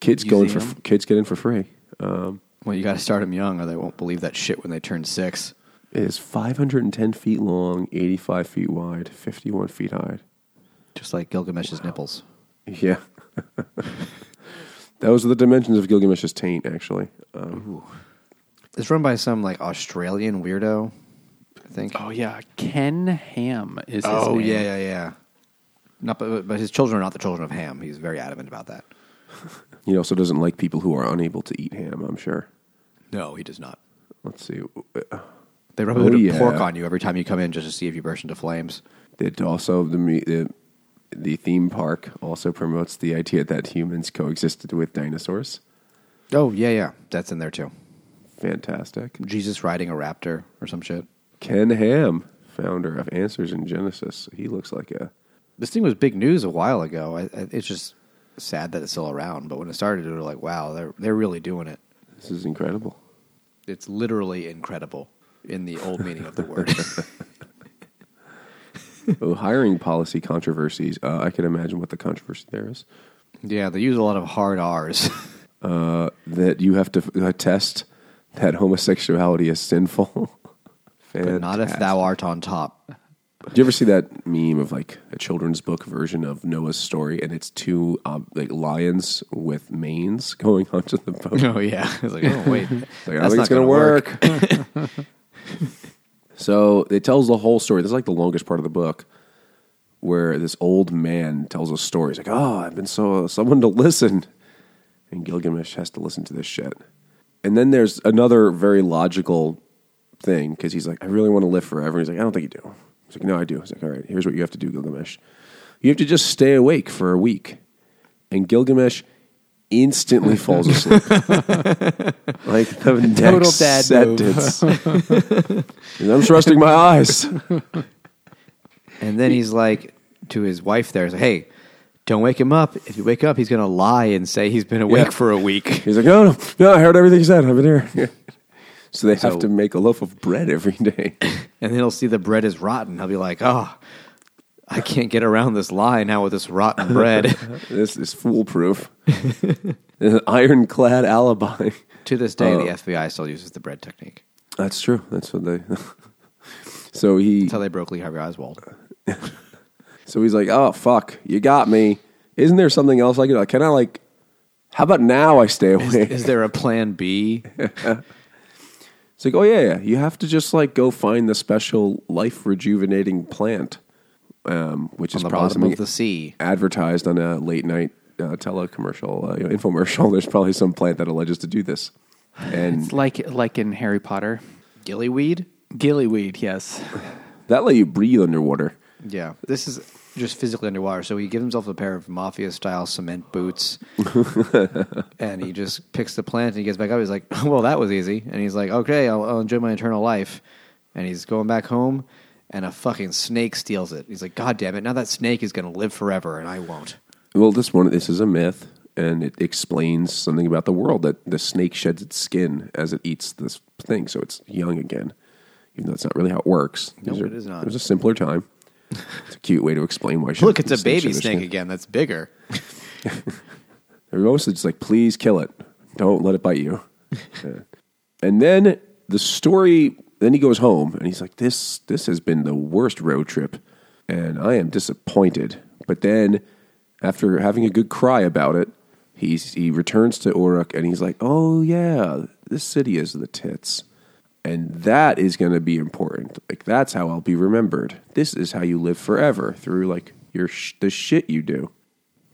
Kids going for kids get in for free. Um, well, you got to start them young, or they won't believe that shit when they turn six. It is 510 feet long, 85 feet wide, 51 feet high. Just like Gilgamesh's nipples. Yeah. [laughs] Those are the dimensions of Gilgamesh's taint, actually. Um, It's run by some like Australian weirdo. I think. Oh yeah, Ken Ham is. His Oh name. yeah, yeah, yeah. Not, but, but his children are not the children of Ham. He's very adamant about that. [laughs] he also doesn't like people who are unable to eat ham, I'm sure. No, he does not. Let's see. They rub a Oh, bit of pork on you every time you come in just to see if you burst into flames. It also the the the theme park also promotes the idea that humans coexisted with dinosaurs. Oh yeah, yeah, that's in there too. Fantastic. Jesus riding a raptor or some shit. Ken Ham, founder of Answers in Genesis. He looks like a This thing was big news a while ago. I, I, it's just sad that it's still around. But when it started, we were like, wow, they're they're really doing it. this is incredible. It's literally incredible in the old meaning of the word. [laughs] oh, hiring policy controversies. Uh, I can imagine what the controversy there is. yeah, they use a lot of hard R's. [laughs] Uh, that you have to attest that homosexuality is sinful. [laughs] but not if thou art on top. Do you ever see that meme of like a children's book version of Noah's story, and it's two um, like lions with manes going onto the boat? Oh yeah, it's like oh wait, Like, I think it's gonna, gonna work. So it tells the whole story. This is like the longest part of the book, where this old man tells a story. He's like, "Oh, I've been so someone to listen," and Gilgamesh has to listen to this shit. And then there's another very logical thing because he's like, "I really want to live forever." He's like, "I don't think you do." He's like, "No, I do." He's like, "All right, here's what you have to do, Gilgamesh. You have to just stay awake for a week." And Gilgamesh instantly falls asleep. [laughs] like the Total dad sentence. [laughs] I'm trusting my eyes. And then he's like to his wife there, he's like, hey, don't wake him up. If you wake up, he's going to lie and say he's been awake Yeah. for a week. [laughs] He's like, no, no, no, I heard everything you said. I've been here. So they have So- to make a loaf of bread every day. And then he'll see the bread is rotten. He'll be like, oh, I can't get around this lie now with this rotten bread. [laughs] this is foolproof. [laughs] An ironclad alibi. to this day, Oh. the FBI still uses the bread technique. That's true. That's what they. [laughs] so he, That's how they broke Lee Harvey Oswald. so he's like, oh fuck, you got me. Isn't there something else I can? Uh, can I like? How about now? I stay away. Is there a plan B? It's like, oh yeah, yeah. You have to just like go find the special life rejuvenating plant, um, which On is the probably bottom something of the sea. advertised on a late night uh, telecommercial, uh, you know, infomercial. [laughs] There's probably some plant that alleges to do this, and It's like like in Harry Potter. Gillyweed? Gillyweed, yes. that let you breathe underwater. Yeah. This is just physically underwater. So he gives himself a pair of mafia style cement boots [laughs] and he just picks the plant and he gets back up. He's like, [laughs] well, that was easy. And he's like, okay, I'll, I'll enjoy my eternal life. And he's going back home and a fucking snake steals it. He's like, God damn it. Now that snake is going to live forever and I won't. Well, this one, this is a myth, and it explains something about the world that the snake sheds its skin as it eats this thing, so it's young again. Even though that's not really how it works. No, are- it is not. It was a simpler time. It's a cute way to explain why. [laughs] Look, it's a baby snake skin. again. That's bigger. [laughs] They're mostly just like, please kill it. Don't let it bite you. [laughs] And then the story. Then he goes home and he's like, "This this has been the worst road trip, and I am disappointed." But then, after having a good cry about it, he's he returns to Uruk and he's like, "Oh yeah, this city is the tits." And that is going to be important. Like that's how I'll be remembered. This is how you live forever through like your sh- the shit you do,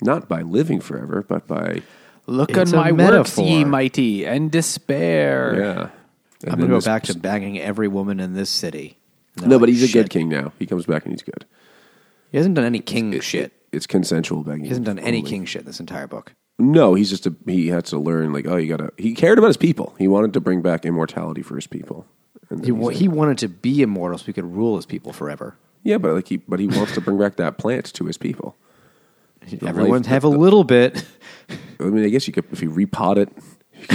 not by living forever, but by Look It's on a my works, ye mighty, and despair. Yeah. And I'm going to go back to banging every woman in this city. No, like, but he's a "Shit." good king now. He comes back and he's good. He hasn't done any king It- shit. it- it's consensual banging. He hasn't done any only. king shit in this entire book. No, he's just a, he had to learn like oh you gotta. He cared about his people. He wanted to bring back immortality for his people. And then He, he's like- he wanted to be immortal so he could rule his people forever. yeah, but like he but he wants to bring back that plant to his people. [laughs] Everyone life- have a little bit. I mean, I guess you could if you repot it. [laughs]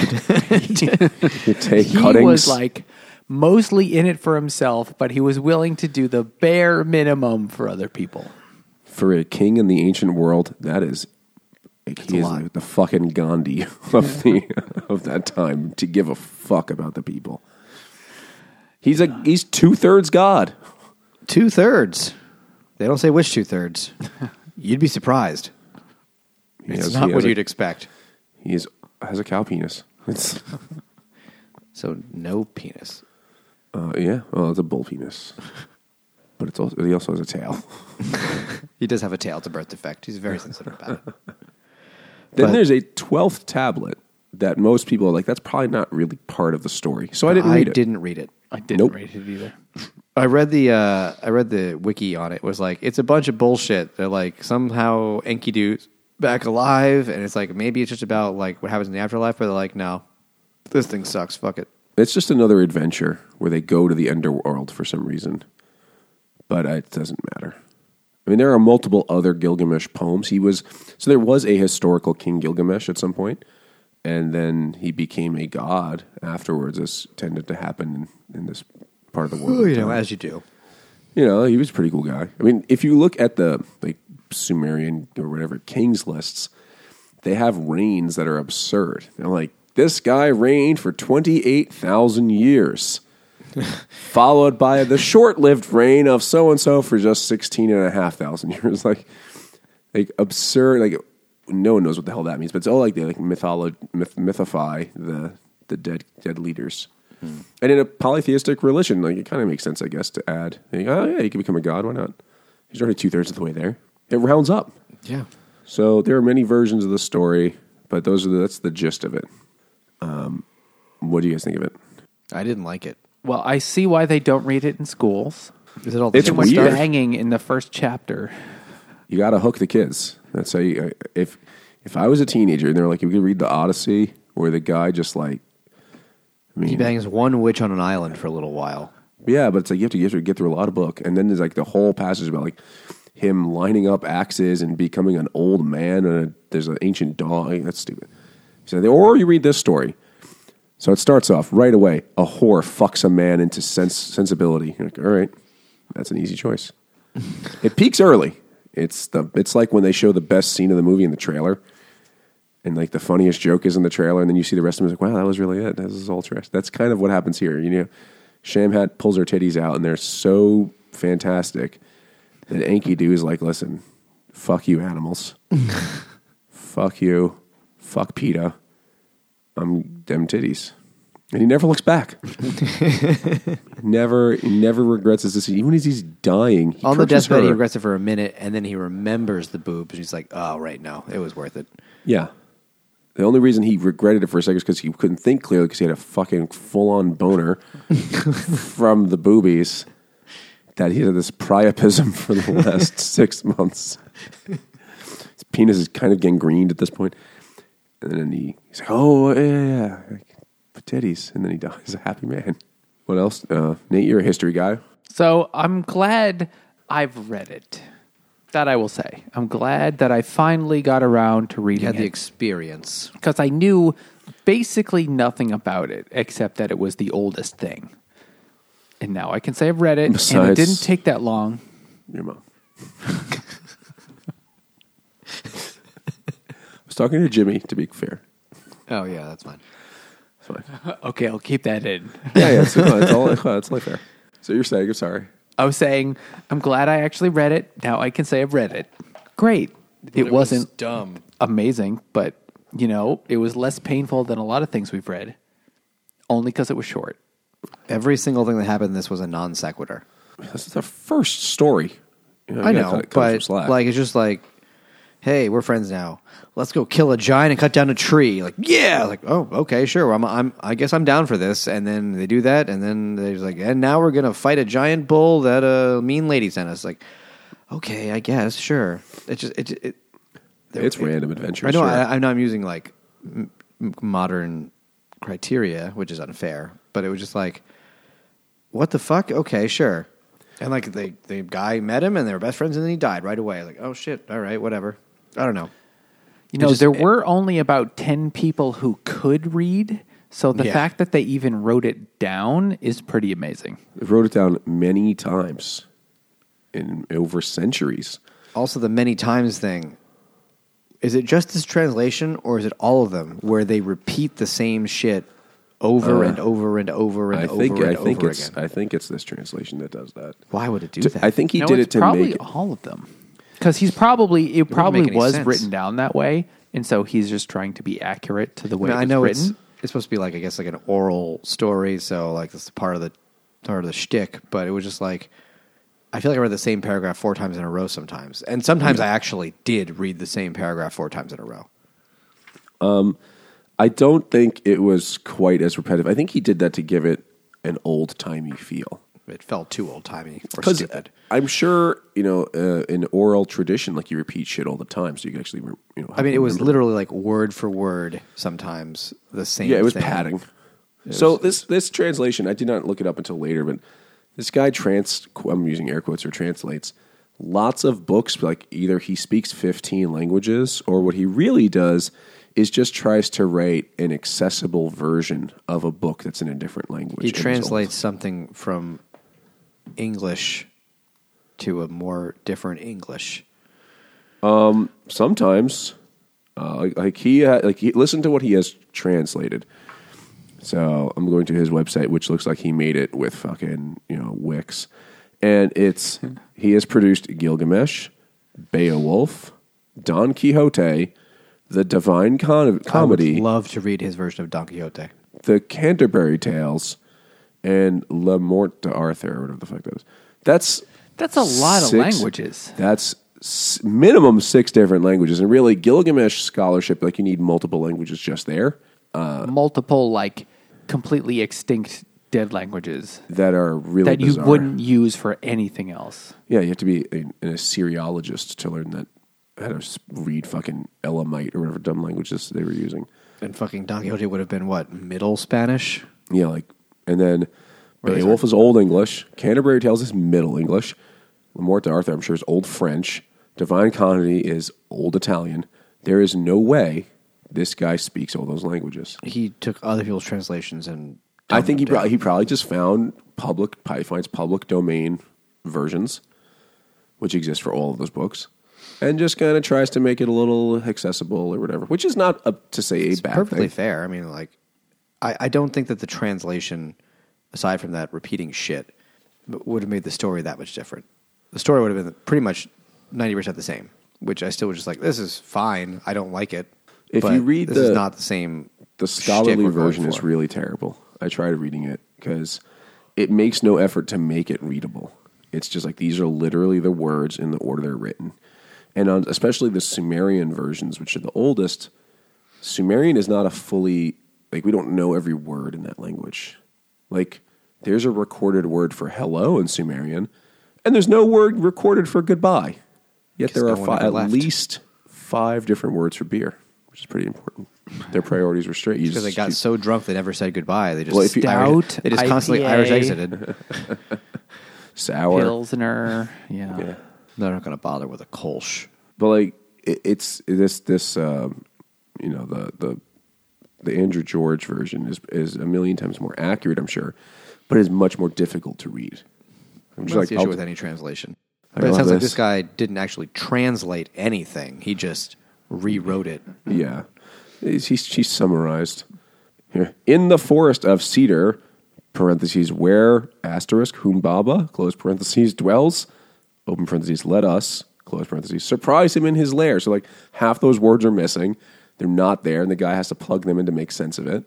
You could, you could take He cuttings. was like mostly in it for himself, but he was willing to do the bare minimum for other people. for a king in the ancient world, that is. Like, he is like the fucking Gandhi [laughs] of the of that time to give a fuck about the people. He's a he's two thirds God. Two thirds. They don't say which two thirds. [laughs] You'd be surprised. He It's has- not what a- you'd expect. He is, has a cow penis. It's [laughs] So no penis. uh, yeah, well, it's a bull penis, [laughs] but it's also he also has a tail. [laughs] He does have a tail. It's a birth defect. He's very sensitive about it. Then But- there's a twelfth tablet that most people are like that's probably not really part of the story. So I didn't I read it. didn't read it. I didn't Nope. read it either. I read the uh, I read the wiki on it. It was like it's a bunch of bullshit. They're like somehow Enkidu's back alive, and it's like maybe it's just about like what happens in the afterlife. But they're like, no, this thing sucks. Fuck it. It's just another adventure where they go to the underworld for some reason, but it doesn't matter. I mean, there are multiple other Gilgamesh poems. He was so there was a historical King Gilgamesh at some point, and then he became a god afterwards. This tended to happen in, in this part of the world. Well, you know, as you do. you know, he was a pretty cool guy. I mean, if you look at the like Sumerian or whatever kings lists, they have reigns that are absurd. They're like, this guy reigned for 28,000 years, [laughs] followed by the short lived reign of so and so for just 16,500 years. [laughs] Like, like absurd. Like, no one knows what the hell that means, but it's all like they like mytholo- myth- mythify the, the dead, dead leaders. Hmm. And in a polytheistic religion, like it kind of makes sense, I guess, to add. Like, oh yeah, you can become a god. Why not? He's already two thirds of the way there. It rounds up. Yeah. So there are many versions of the story, but those are the, that's the gist of it. Um, what do you guys think of it? I didn't like it. Well, I see why they don't read it in schools. Is it all the It's Too much weird. banging in the first chapter. You got to hook the kids. That's how you. If if I was a teenager and they're like, you could read the Odyssey, where the guy just like, I mean, He bangs one witch on an island for a little while. Yeah, but it's like you have to, you have to get through a lot of book, and then there's like the whole passage about like him lining up axes and becoming an old man, and a, there's an ancient dog. That's stupid. So, or you read this story. So it starts off right away. A whore fucks a man into sense sensibility. You're like, all right, that's an easy choice. [laughs] it peaks early. It's the it's like when they show the best scene of the movie in the trailer, and like the funniest joke is in the trailer, and then you see the rest of them. Like, wow, that was really it. This is all trash. That's kind of what happens here. You know, Shamhat pulls her titties out, and they're so fantastic that Enkidu is like, listen, fuck you, animals, [laughs] fuck you, fuck PETA, I'm them titties. And he never looks back. [laughs] never, never regrets his decision. Even as he's dying, he on the deathbed, he regrets it for a minute, and then he remembers the boobs. And he's like, "Oh, right, no, it was worth it." Yeah. The only reason he regretted it for a second is because he couldn't think clearly because he had a fucking full on boner [laughs] from the boobies that he had this priapism [laughs] for the last [laughs] six months. His penis is kind of gangrened at this point. And then he, he's like, oh, yeah, yeah, yeah. Titties. And then he dies a happy man. What else? Uh, Nate, you're a history guy. So I'm glad I've read it. That I will say. I'm glad that I finally got around to He reading had the it experience. because I knew basically nothing about it except that it was the oldest thing. And now I can say I've read it, and it Besides- didn't take that long. Your mom. I was talking to Jimmy, to be fair. Oh yeah, that's fine. It's fine. [laughs] Okay, I'll keep that in. Yeah, yeah, it's, it's all it's only fair. So you're saying, I'm sorry. I was saying, I'm glad I actually read it. Now I can say I've read it. Great. It, wasn't dumb. amazing, but you know, it was less painful than a lot of things we've read. Only because it was short. Every single thing that happened in this was a non sequitur. This is the first story. You I you gotta know, cut- cut but like it's just like, hey, we're friends now. Let's go kill a giant and cut down a tree. Like, yeah, like, oh, okay, sure. I'm, I'm, I guess I'm down for this. And then they do that, and then they're like, and now we're gonna fight a giant bull that a mean lady sent us. Like, okay, I guess, sure. It just, it, it it's random adventure. I know. sure. I, I know. I'm using like m- modern criteria, which is unfair. But it was just like, what the fuck? Okay, sure. And like the the guy met him, and they were best friends, and then he died right away. Like, oh shit. All right, whatever. I don't know. You know, just- there were only about 10 people who could read. So the Yeah. fact that they even wrote it down is pretty amazing. I wrote it down many times in over centuries. Also, the many times thing. Is it just this translation, or is it all of them where they repeat the same shit over Uh, and over and over and I over think and I think over it's again? I think it's this translation that does that. Why would it do To- that? I think he No, did it to probably make all of them. Because he's probably, it probably was sense. written down that way. And so he's just trying to be accurate to the way I, mean, it I know written. it's it's supposed to be like I guess like an oral story, so like that's part of the part of the shtick. But it was just like I feel like I read the same paragraph four times in a row sometimes, and sometimes I actually did read the same paragraph four times in a row. I don't think it was quite as repetitive. I think he did that to give it an old timey feel. It felt too old timey or stupid. I'm sure you know uh, in oral tradition, like you repeat shit all the time, so you can actually you know. I mean, it was remember. literally like word for word. Sometimes the same. Yeah, it was thing. padding. so this this translation, I did not look it up until later, but this guy trans I'm using air quotes or translates lots of books. Like either he speaks 15 languages, or what he really does is just tries to write an accessible version of a book that's in a different language. He and is old. translates something from English to a more different English. sometimes uh, like, like he uh, like he, listen to what he has translated so i'm going to his website which looks like he made it with fucking you know wix and it's [laughs] he has produced gilgamesh beowulf don quixote the divine Con- comedy I would love to read his version of Don Quixote. the canterbury tales and le morte d'arthur or whatever the fuck that is that's That's a lot of six- languages. That's s- minimum six different languages, and really Gilgamesh scholarship, like you need multiple languages just there uh, Multiple, like, completely extinct dead languages that are really that you bizarre. wouldn't use for anything else. Yeah, you have to be a, an Assyriologist to learn that how to read fucking Elamite or whatever dumb languages they were using. And fucking Don Quixote would have been what middle Spanish. Yeah, like and then Really Beowulf is Old English. Canterbury Tales is Middle English. Le Morte d'Arthur, I'm sure, is Old French. Divine Comedy is Old Italian. There is no way this guy speaks all those languages. He took other people's translations and. I think he probably, he probably just found public, probably finds public domain versions, which exist for all of those books, and just kind of tries to make it a little accessible or whatever, which is not up to say a bad perfectly thing. fair. I mean, like, I, I don't think that the translation, aside from that repeating shit, would have made the story that much different. The story would have been pretty much ninety percent the same, which I still was just like, this is fine. I don't like it. If you read this the- is not the same. The scholarly version is really terrible. I tried reading it because it makes no effort to make it readable. It's just like these are literally the words in the order they're written, and on, especially the Sumerian versions, which are the oldest. Sumerian is not a fully like we don't know every word in that language. Like there's a recorded word for hello in Sumerian, and there's no word recorded for goodbye. Yet there no are one fi- at left. least five different words for beer, which is pretty important. Their priorities were straight. Because they got you- so drunk they never said goodbye. They just Well, if you- Irish, Stout, they just constantly Irish exited. [laughs] [laughs] sour. Pilsner, yeah. Yeah. They're not going to bother with a Kolsch. But like it, it's this this um, you know the the the Andrew George version is is a million times more accurate, I'm sure, but is much more difficult to read. I'm That's just the issue I'll- with any translation. But it sounds like this. guy didn't actually translate anything. He just rewrote it. Yeah. He's, he's, she's summarized here. In the forest of cedar, parentheses, where, asterisk, Humbaba, close parentheses, dwells, open parentheses, let us, close parentheses, surprise him in his lair. So, like, half those words are missing. They're not there, and the guy has to plug them in to make sense of it.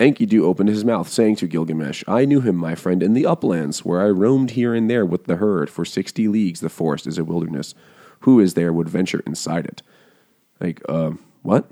Enkidu opened his mouth, saying to Gilgamesh, I knew him, my friend, in the uplands, where I roamed here and there with the herd. For sixty leagues the forest is a wilderness. Who is there would venture inside it? Like, um, what?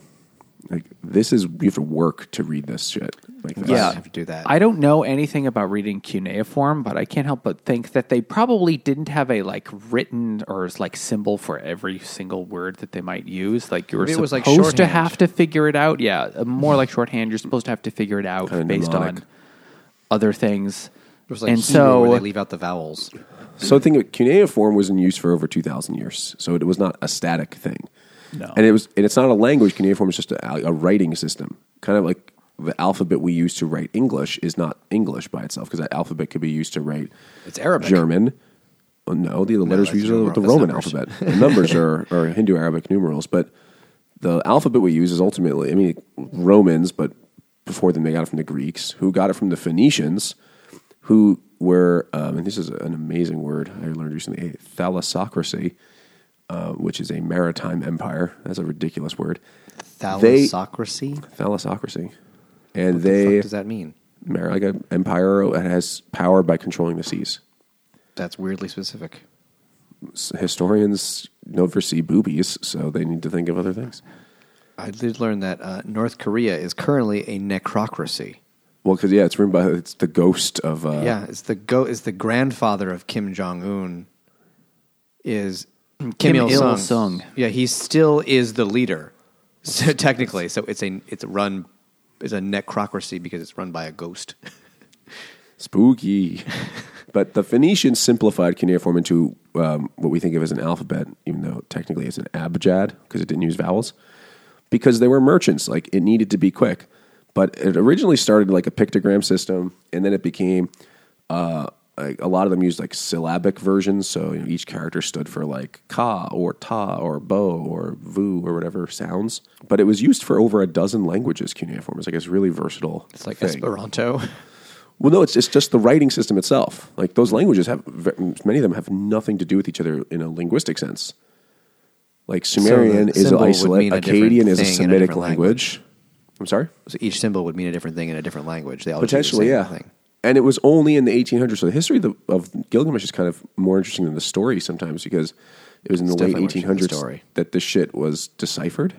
Like, this is, you have to work to read this shit. Like, this. Yeah. have to do that. I don't know anything about reading cuneiform, but I can't help but think that they probably didn't have a like written or like symbol for every single word that they might use. Like you were Maybe it was, like, supposed to shorthand. have to figure it out. Yeah, uh, more like shorthand. You're supposed to have to figure it out Kinda based mnemonic. on other things. It was like and Hebrew where so they leave out the vowels. So think of cuneiform was in use for over 2,000 years. So it was not a static thing. No. And it was, and it's not a language. Cuneiform is just a, a writing system. Kind of like the alphabet we use to write English is not English by itself because that alphabet could be used to write It's Arabic. German. Oh, no, the letters that's we use are the Roman numbers. alphabet. The numbers are, [laughs] are Hindu Arabic numerals, but the alphabet we use is ultimately, I mean, Romans, but before them they got it from the Greeks, who got it from the Phoenicians, who were, um, and this is an amazing word I learned recently, a thalassocracy, uh, which is a maritime empire. That's a ridiculous word. They- Thalassocracy? Thalassocracy. And What the they, fuck does that mean? mar- like an empire that has power by controlling the seas. That's weirdly specific. Historians never see boobies, so they need to think of other things. I did learn that uh, North Korea is currently a necrocracy. Well, because yeah, it's written by it's the ghost of uh, yeah, it's the go. It's the grandfather of Kim Jong Un. Is Kim, Kim Il Sung? Il-sung. Yeah, he still is the leader. [laughs] So technically, so it's a it's run. It's a necrocracy because it's run by a ghost. [laughs] spooky. but the Phoenicians simplified cuneiform into um, what we think of as an alphabet, even though technically it's an abjad because it didn't use vowels. Because they were merchants, like it needed to be quick. But it originally started like a pictogram system, and then it became uh, like a lot of them used like syllabic versions. So you know, each character stood for like ka or ta or bo or vu or whatever sounds. But it was used for over a dozen languages. Cuneiform is like it's really versatile. It's like thing. Esperanto. Well, no, it's, it's just the writing system itself. Like those languages have many of them have nothing to do with each other in a linguistic sense. Like Sumerian the is isolate, Akkadian is a in a Semitic language. I'm sorry, So each symbol would mean a different thing in a different language. They all potentially, same yeah. Thing. And it was only in the 1800s. So the history of, the, of Gilgamesh is kind of more interesting than the story sometimes because it was in It's the late definitely more interesting than the 1800s story. that this shit was deciphered.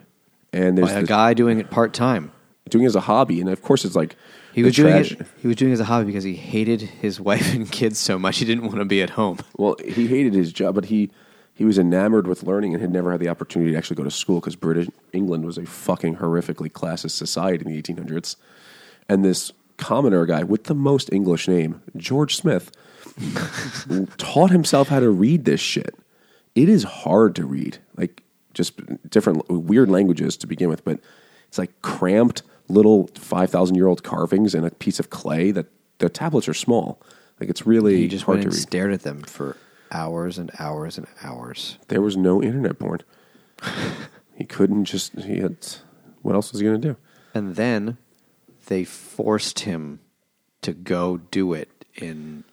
And there's By a this- guy doing it part time. doing it as a hobby, and of course it's like He was doing it. He was doing it as a hobby because he hated his wife and kids so much he didn't want to be at home. Well, he hated his job, but he he was enamored with learning and had never had the opportunity to actually go to school because British England was a fucking horrifically classist society in the 1800s. And this commoner guy with the most English name, George Smith, taught himself how to read this shit. It is hard to read, like just different weird languages to begin with, but it's like cramped little 5,000 year old carvings in a piece of clay that the tablets are small. Like it's really just hard went to and read. stared at them for hours and hours and hours. There was no internet porn. [laughs] he couldn't just. He had. What else was he going to do? And then they forced him to go do it in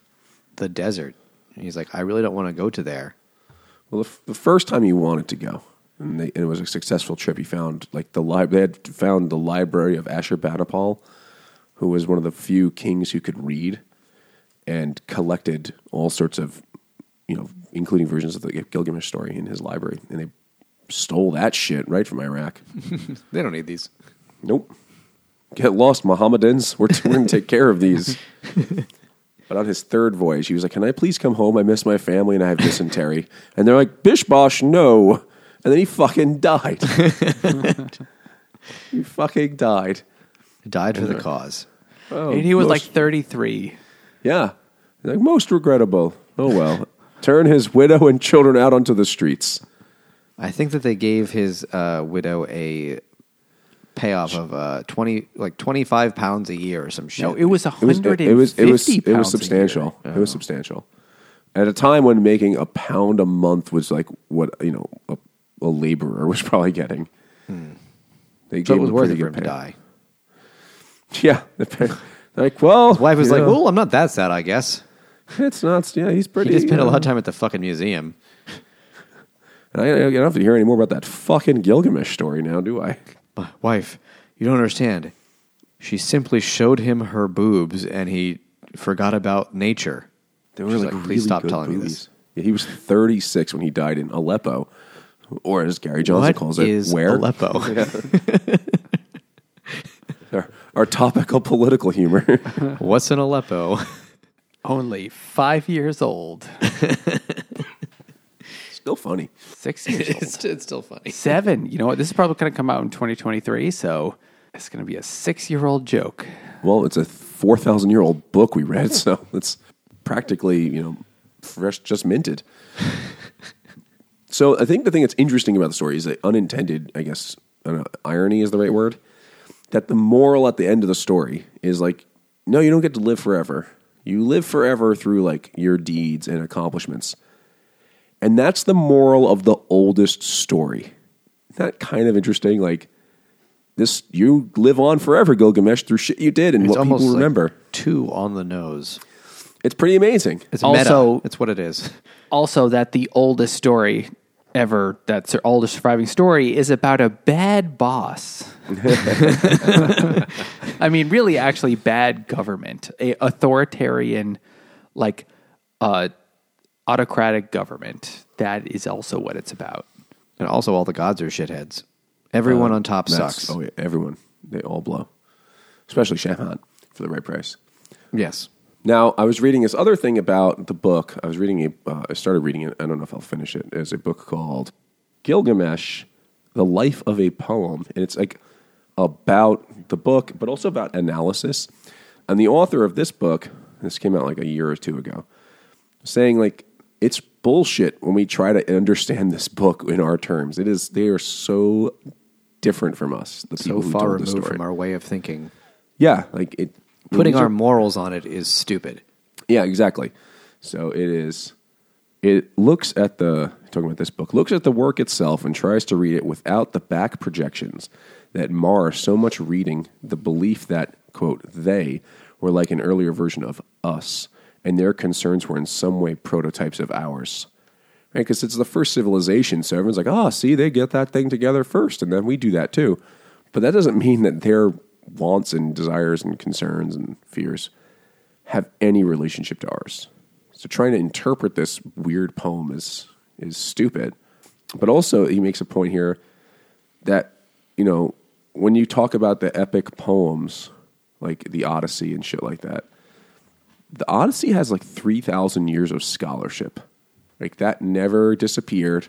the desert. And he's like, I really don't want to go to there. Well, the, f- the first time he wanted to go, and, they, and it was a successful trip. He found like the li- They had found the library of Ashurbanipal, who was one of the few kings who could read, and collected all sorts of, you know, including versions of the Gilgamesh story in his library, and they stole that shit right from Iraq. [laughs] They don't need these. Nope. Get lost, Mohammedans. We're, we're going to take care of these. [laughs] but on his third voyage, he was like, Can I please come home? I miss my family and I have dysentery. and they're like, Bish Bosh, no. And then he fucking died. [laughs] he fucking died. Died for the cause. Oh, and he was like 33. Yeah. Like, most regrettable. Oh, well. Turn his widow and children out onto the streets. I think that they gave his uh, widow a payoff of uh, twenty, like twenty five pounds a year or some shit. No, it was It was, it was, it was, it was substantial. year. It was substantial. At a time when making a pound a month was like what you know a, a laborer was [laughs] probably getting. They Hmm. so gave it was worth pretty it for him good to die. [laughs] Yeah, like well, His wife was like, know, "Well, I'm not that sad, I guess." [laughs] it's not. Yeah, he's pretty. He pretty. just spent a uh, lot of time at the fucking museum. And I, I don't have to hear any more about that fucking Gilgamesh story now, do I? My wife, you don't understand. She simply showed him her boobs, and he forgot about nature. They were She's like, like, "Please really stop good telling me this." Yeah, he was 36 when he died in Aleppo, or as Gary Johnson What calls it, is where Aleppo? [laughs] our, our topical political humor. [laughs] What's in Aleppo? Only five years old. [laughs] Still funny. Six years [laughs] old. it's, it's still funny. Seven. You know what? This is probably going to come out in 2023, so it's going to be a six year old joke. Well, it's a 4,000 year old book we read, so [laughs] it's practically, you know, fresh, just minted. so I think the thing that's interesting about the story is that unintended, I guess, I don't know, irony is the right word, that the moral at the end of the story is like, no, you don't get to live forever. You live forever through like your deeds and accomplishments. And that's the moral of the oldest story. Isn't that kind of interesting? Like, this you live on forever, Gilgamesh, through shit you did and It's what almost people like remember. two on the nose. it's pretty amazing. It's Also- meta. It's what it is. Also, that the oldest story ever, that's the oldest surviving story, is about a bad boss. [laughs] [laughs] I mean, really, actually, bad government, a authoritarian, like, uh, autocratic government. That is also what it's about. And also, all the gods are shitheads. Everyone on top That's- sucks. Oh yeah, everyone. They all blow, especially Shamash for the right price. Yes. Now, I was reading this other thing about the book. I was reading a. Uh, I started reading it. I don't know if I'll finish it. It's a book called Gilgamesh: The Life of a Poem, and it's like about the book, but also about analysis. And the author of this book, this came out like a year or two ago, saying like it's bullshit when we try to understand this book in our terms. It is. They are so different from us. The So people who far removed from our way of thinking. yeah, like it. Putting our are- morals on it is stupid. yeah, exactly. So it is. It looks at the talking about this book looks at the work itself and tries to read it without the back projections that mar so much reading. The belief that quote they were like an earlier version of us, and their concerns were in some way prototypes of ours. Right? Because it's the first civilization, so everyone's like, "Oh, see, they get that thing together first, and then we do that too." But that doesn't mean that their wants and desires and concerns and fears have any relationship to ours. So trying to interpret this weird poem is is stupid. But also he makes a point here that, you know, when you talk about the epic poems like the Odyssey and shit like that, the Odyssey has like 3000 years of scholarship. Like that never disappeared.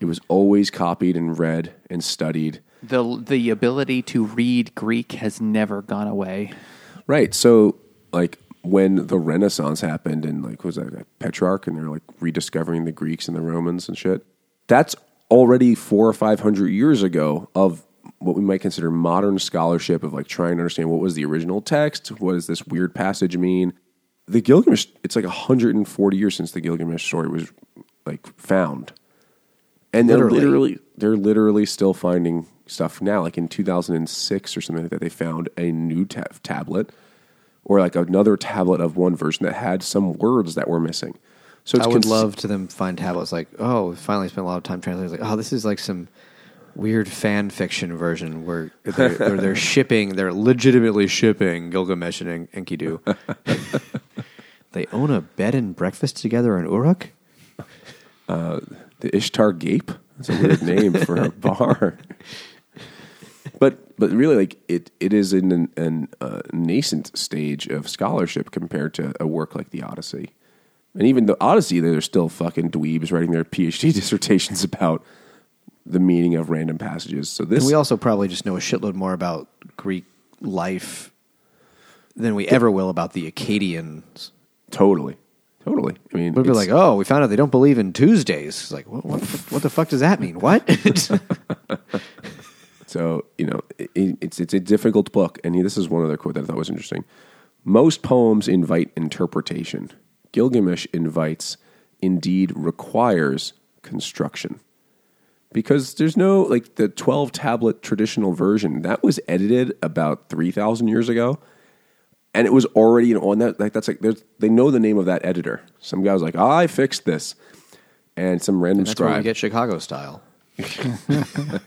It was always copied and read and studied. The the ability to read Greek has never gone away. Right. So, like when the Renaissance happened, and like was that like, Petrarch, and they're like rediscovering the Greeks and the Romans and shit. That's already four or five hundred years ago of what we might consider modern scholarship of like trying to understand what was the original text, what does this weird passage mean. The Gilgamesh, it's like 140 years since the Gilgamesh story was like found, and they're Literally. literally they're literally still finding stuff now. Like in 2006 or something like that, they found a new ta- tablet or like another tablet of one version that had some words that were missing. So it's I would cons- love to them find tablets like, oh, we finally spent a lot of time translating. Like, oh, this is like some weird fan fiction version where they're, where they're [laughs] shipping, they're legitimately shipping Gilgamesh and En- Enkidu. [laughs] they own a bed and breakfast together in Uruk. the Ishtar Gape. That's a weird name for a [laughs] bar. But but really, like it, it is in an, an uh, nascent stage of scholarship compared to a work like the Odyssey, and even the Odyssey, there's still fucking dweebs writing their PhD dissertations about the meaning of random passages. So this And we also probably just know a shitload more about Greek life than we ever will about the Akkadians. totally, totally. I mean, We'd be like, oh, we found out they don't believe in Tuesdays. It's like, what, what, the, what the fuck does that mean? What? [laughs] So you know, it, it's it's a difficult book, and this is one other quote that I thought was interesting. Most poems invite interpretation. Gilgamesh invites, indeed requires construction, because there's no like the twelve tablet traditional version that was edited about three thousand years ago, and it was already you know, on that. Like that's like there's, they know the name of that editor. Some guy was like, I fixed this, and some random That's where we scribe. get Chicago style. [laughs]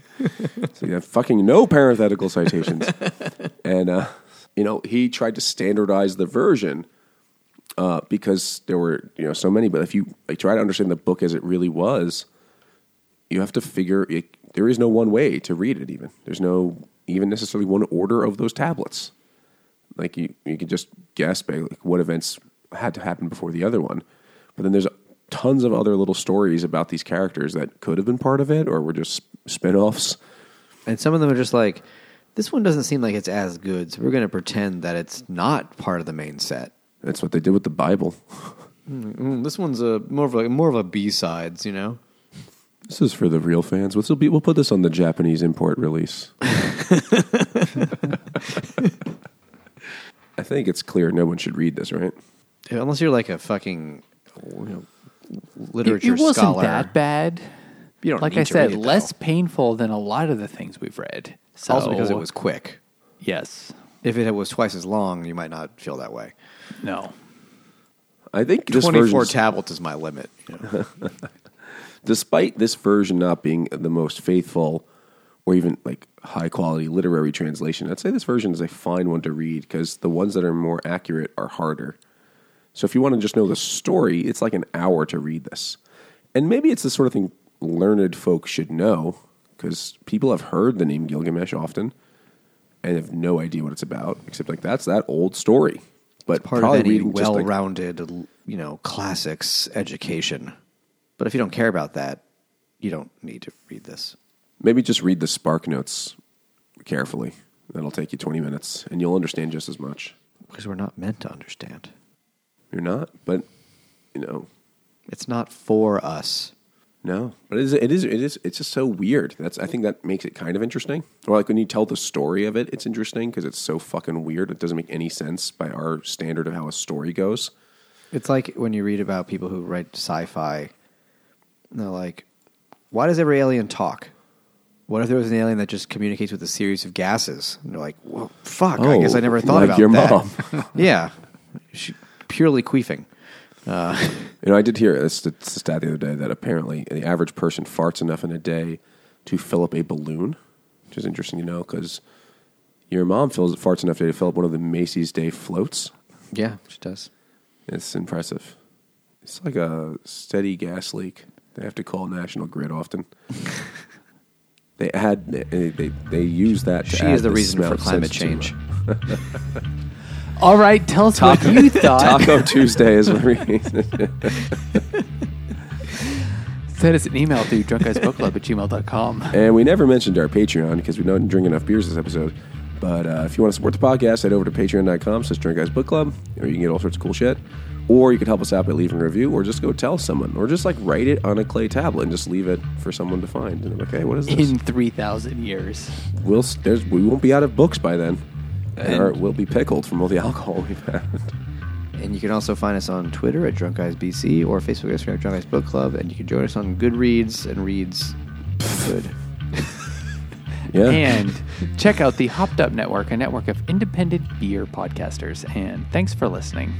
So you have fucking no parenthetical citations. [laughs] and, uh, you know, he tried to standardize the version uh, because there were, you know, so many. But if you like, try to understand the book as it really was, you have to figure it, there is no one way to read it, even. There's no even necessarily one order of those tablets. Like, you, you can just guess by like, what events had to happen before the other one. But then there's tons of other little stories about these characters that could have been part of it or were just spin offs. And some of them are just like, this one doesn't seem like it's as good, so we're going to pretend that it's not part of the main set. That's what they did with the Bible. [laughs] Mm, this one's a more of like more of a B sides, you know. This is for the real fans. What's be? We'll put this on the Japanese import release. [laughs] I think it's clear no one should read this, right? Unless you're like a fucking you know, It, literature it wasn't scholar. that bad. You don't like need I to said, read it, less though. painful than a lot of the things we've read. So, also because it was quick. yes, If it was twice as long, you might not feel that way. no. I think Twenty four version, tablets is my limit. You [laughs] know? Despite this version not being the most faithful or even like high quality literary translation, I'd say this version is a fine one to read because the ones that are more accurate are harder. So if you want to just know the story, it's like an hour to read this. And maybe it's the sort of thing learned folk should know because people have heard the name Gilgamesh often and have no idea what it's about, except like that's that old story. But Part of any just, like- well-rounded, you know, classics education. But if you don't care about that, you don't need to read this. maybe just read the Spark Notes carefully. That'll take you 20 minutes, and you'll understand just as much. Because we're not meant to understand. You're not, but you know, It's not for us. no. But it is, it is, it is, it's just so weird. That's, I think that makes it kind of interesting. Or like when you tell the story of it, it's interesting because it's so fucking weird. It doesn't make any sense by our standard of how a story goes. It's like when you read about people who write sci-fi. And they're like, "Why does every alien talk? What if there was an alien that just communicates with a series of gases?" And they're like, "Well, fuck! I Oh, guess I oh, never thought like about your that." mom. [laughs] yeah, she, purely queefing. Uh, [laughs] you know, I did hear this st- stat the other day that apparently the average person farts enough in a day to fill up a balloon, which is interesting to know because your mom fills farts enough to fill up one of the Macy's Day floats. Yeah, she does. It's impressive. It's like a steady gas leak. They have to call National Grid often. they add they, they they use that. To She add is the reason for climate change. [laughs] All right, tell us what you thought. Taco Tuesday is what reason. [laughs] Send us an email to drunkguysbookclub at gmail.com. And we never mentioned our Patreon because we don't drink enough beers this episode. But uh, if you want to support the podcast, head over to patreon.com slash drunk guys book club, or you can get all sorts of cool shit. Or you could help us out by leaving a review, or just go tell someone, or just like write it on a clay tablet and just leave it for someone to find. And hey, what is this? In 3,000 years. we'll there's, we won't be out of books by then. And, And- our- we'll be pickled from all the [laughs] alcohol we've had. And you can also find us on Twitter at Drunk Guys BC or Facebook Instagram Drunk Guys Book Club, and you can join us on Goodreads and Reads Good. [laughs] Yeah. And check out the Hopped Up Network, a network of independent beer podcasters. And thanks for listening.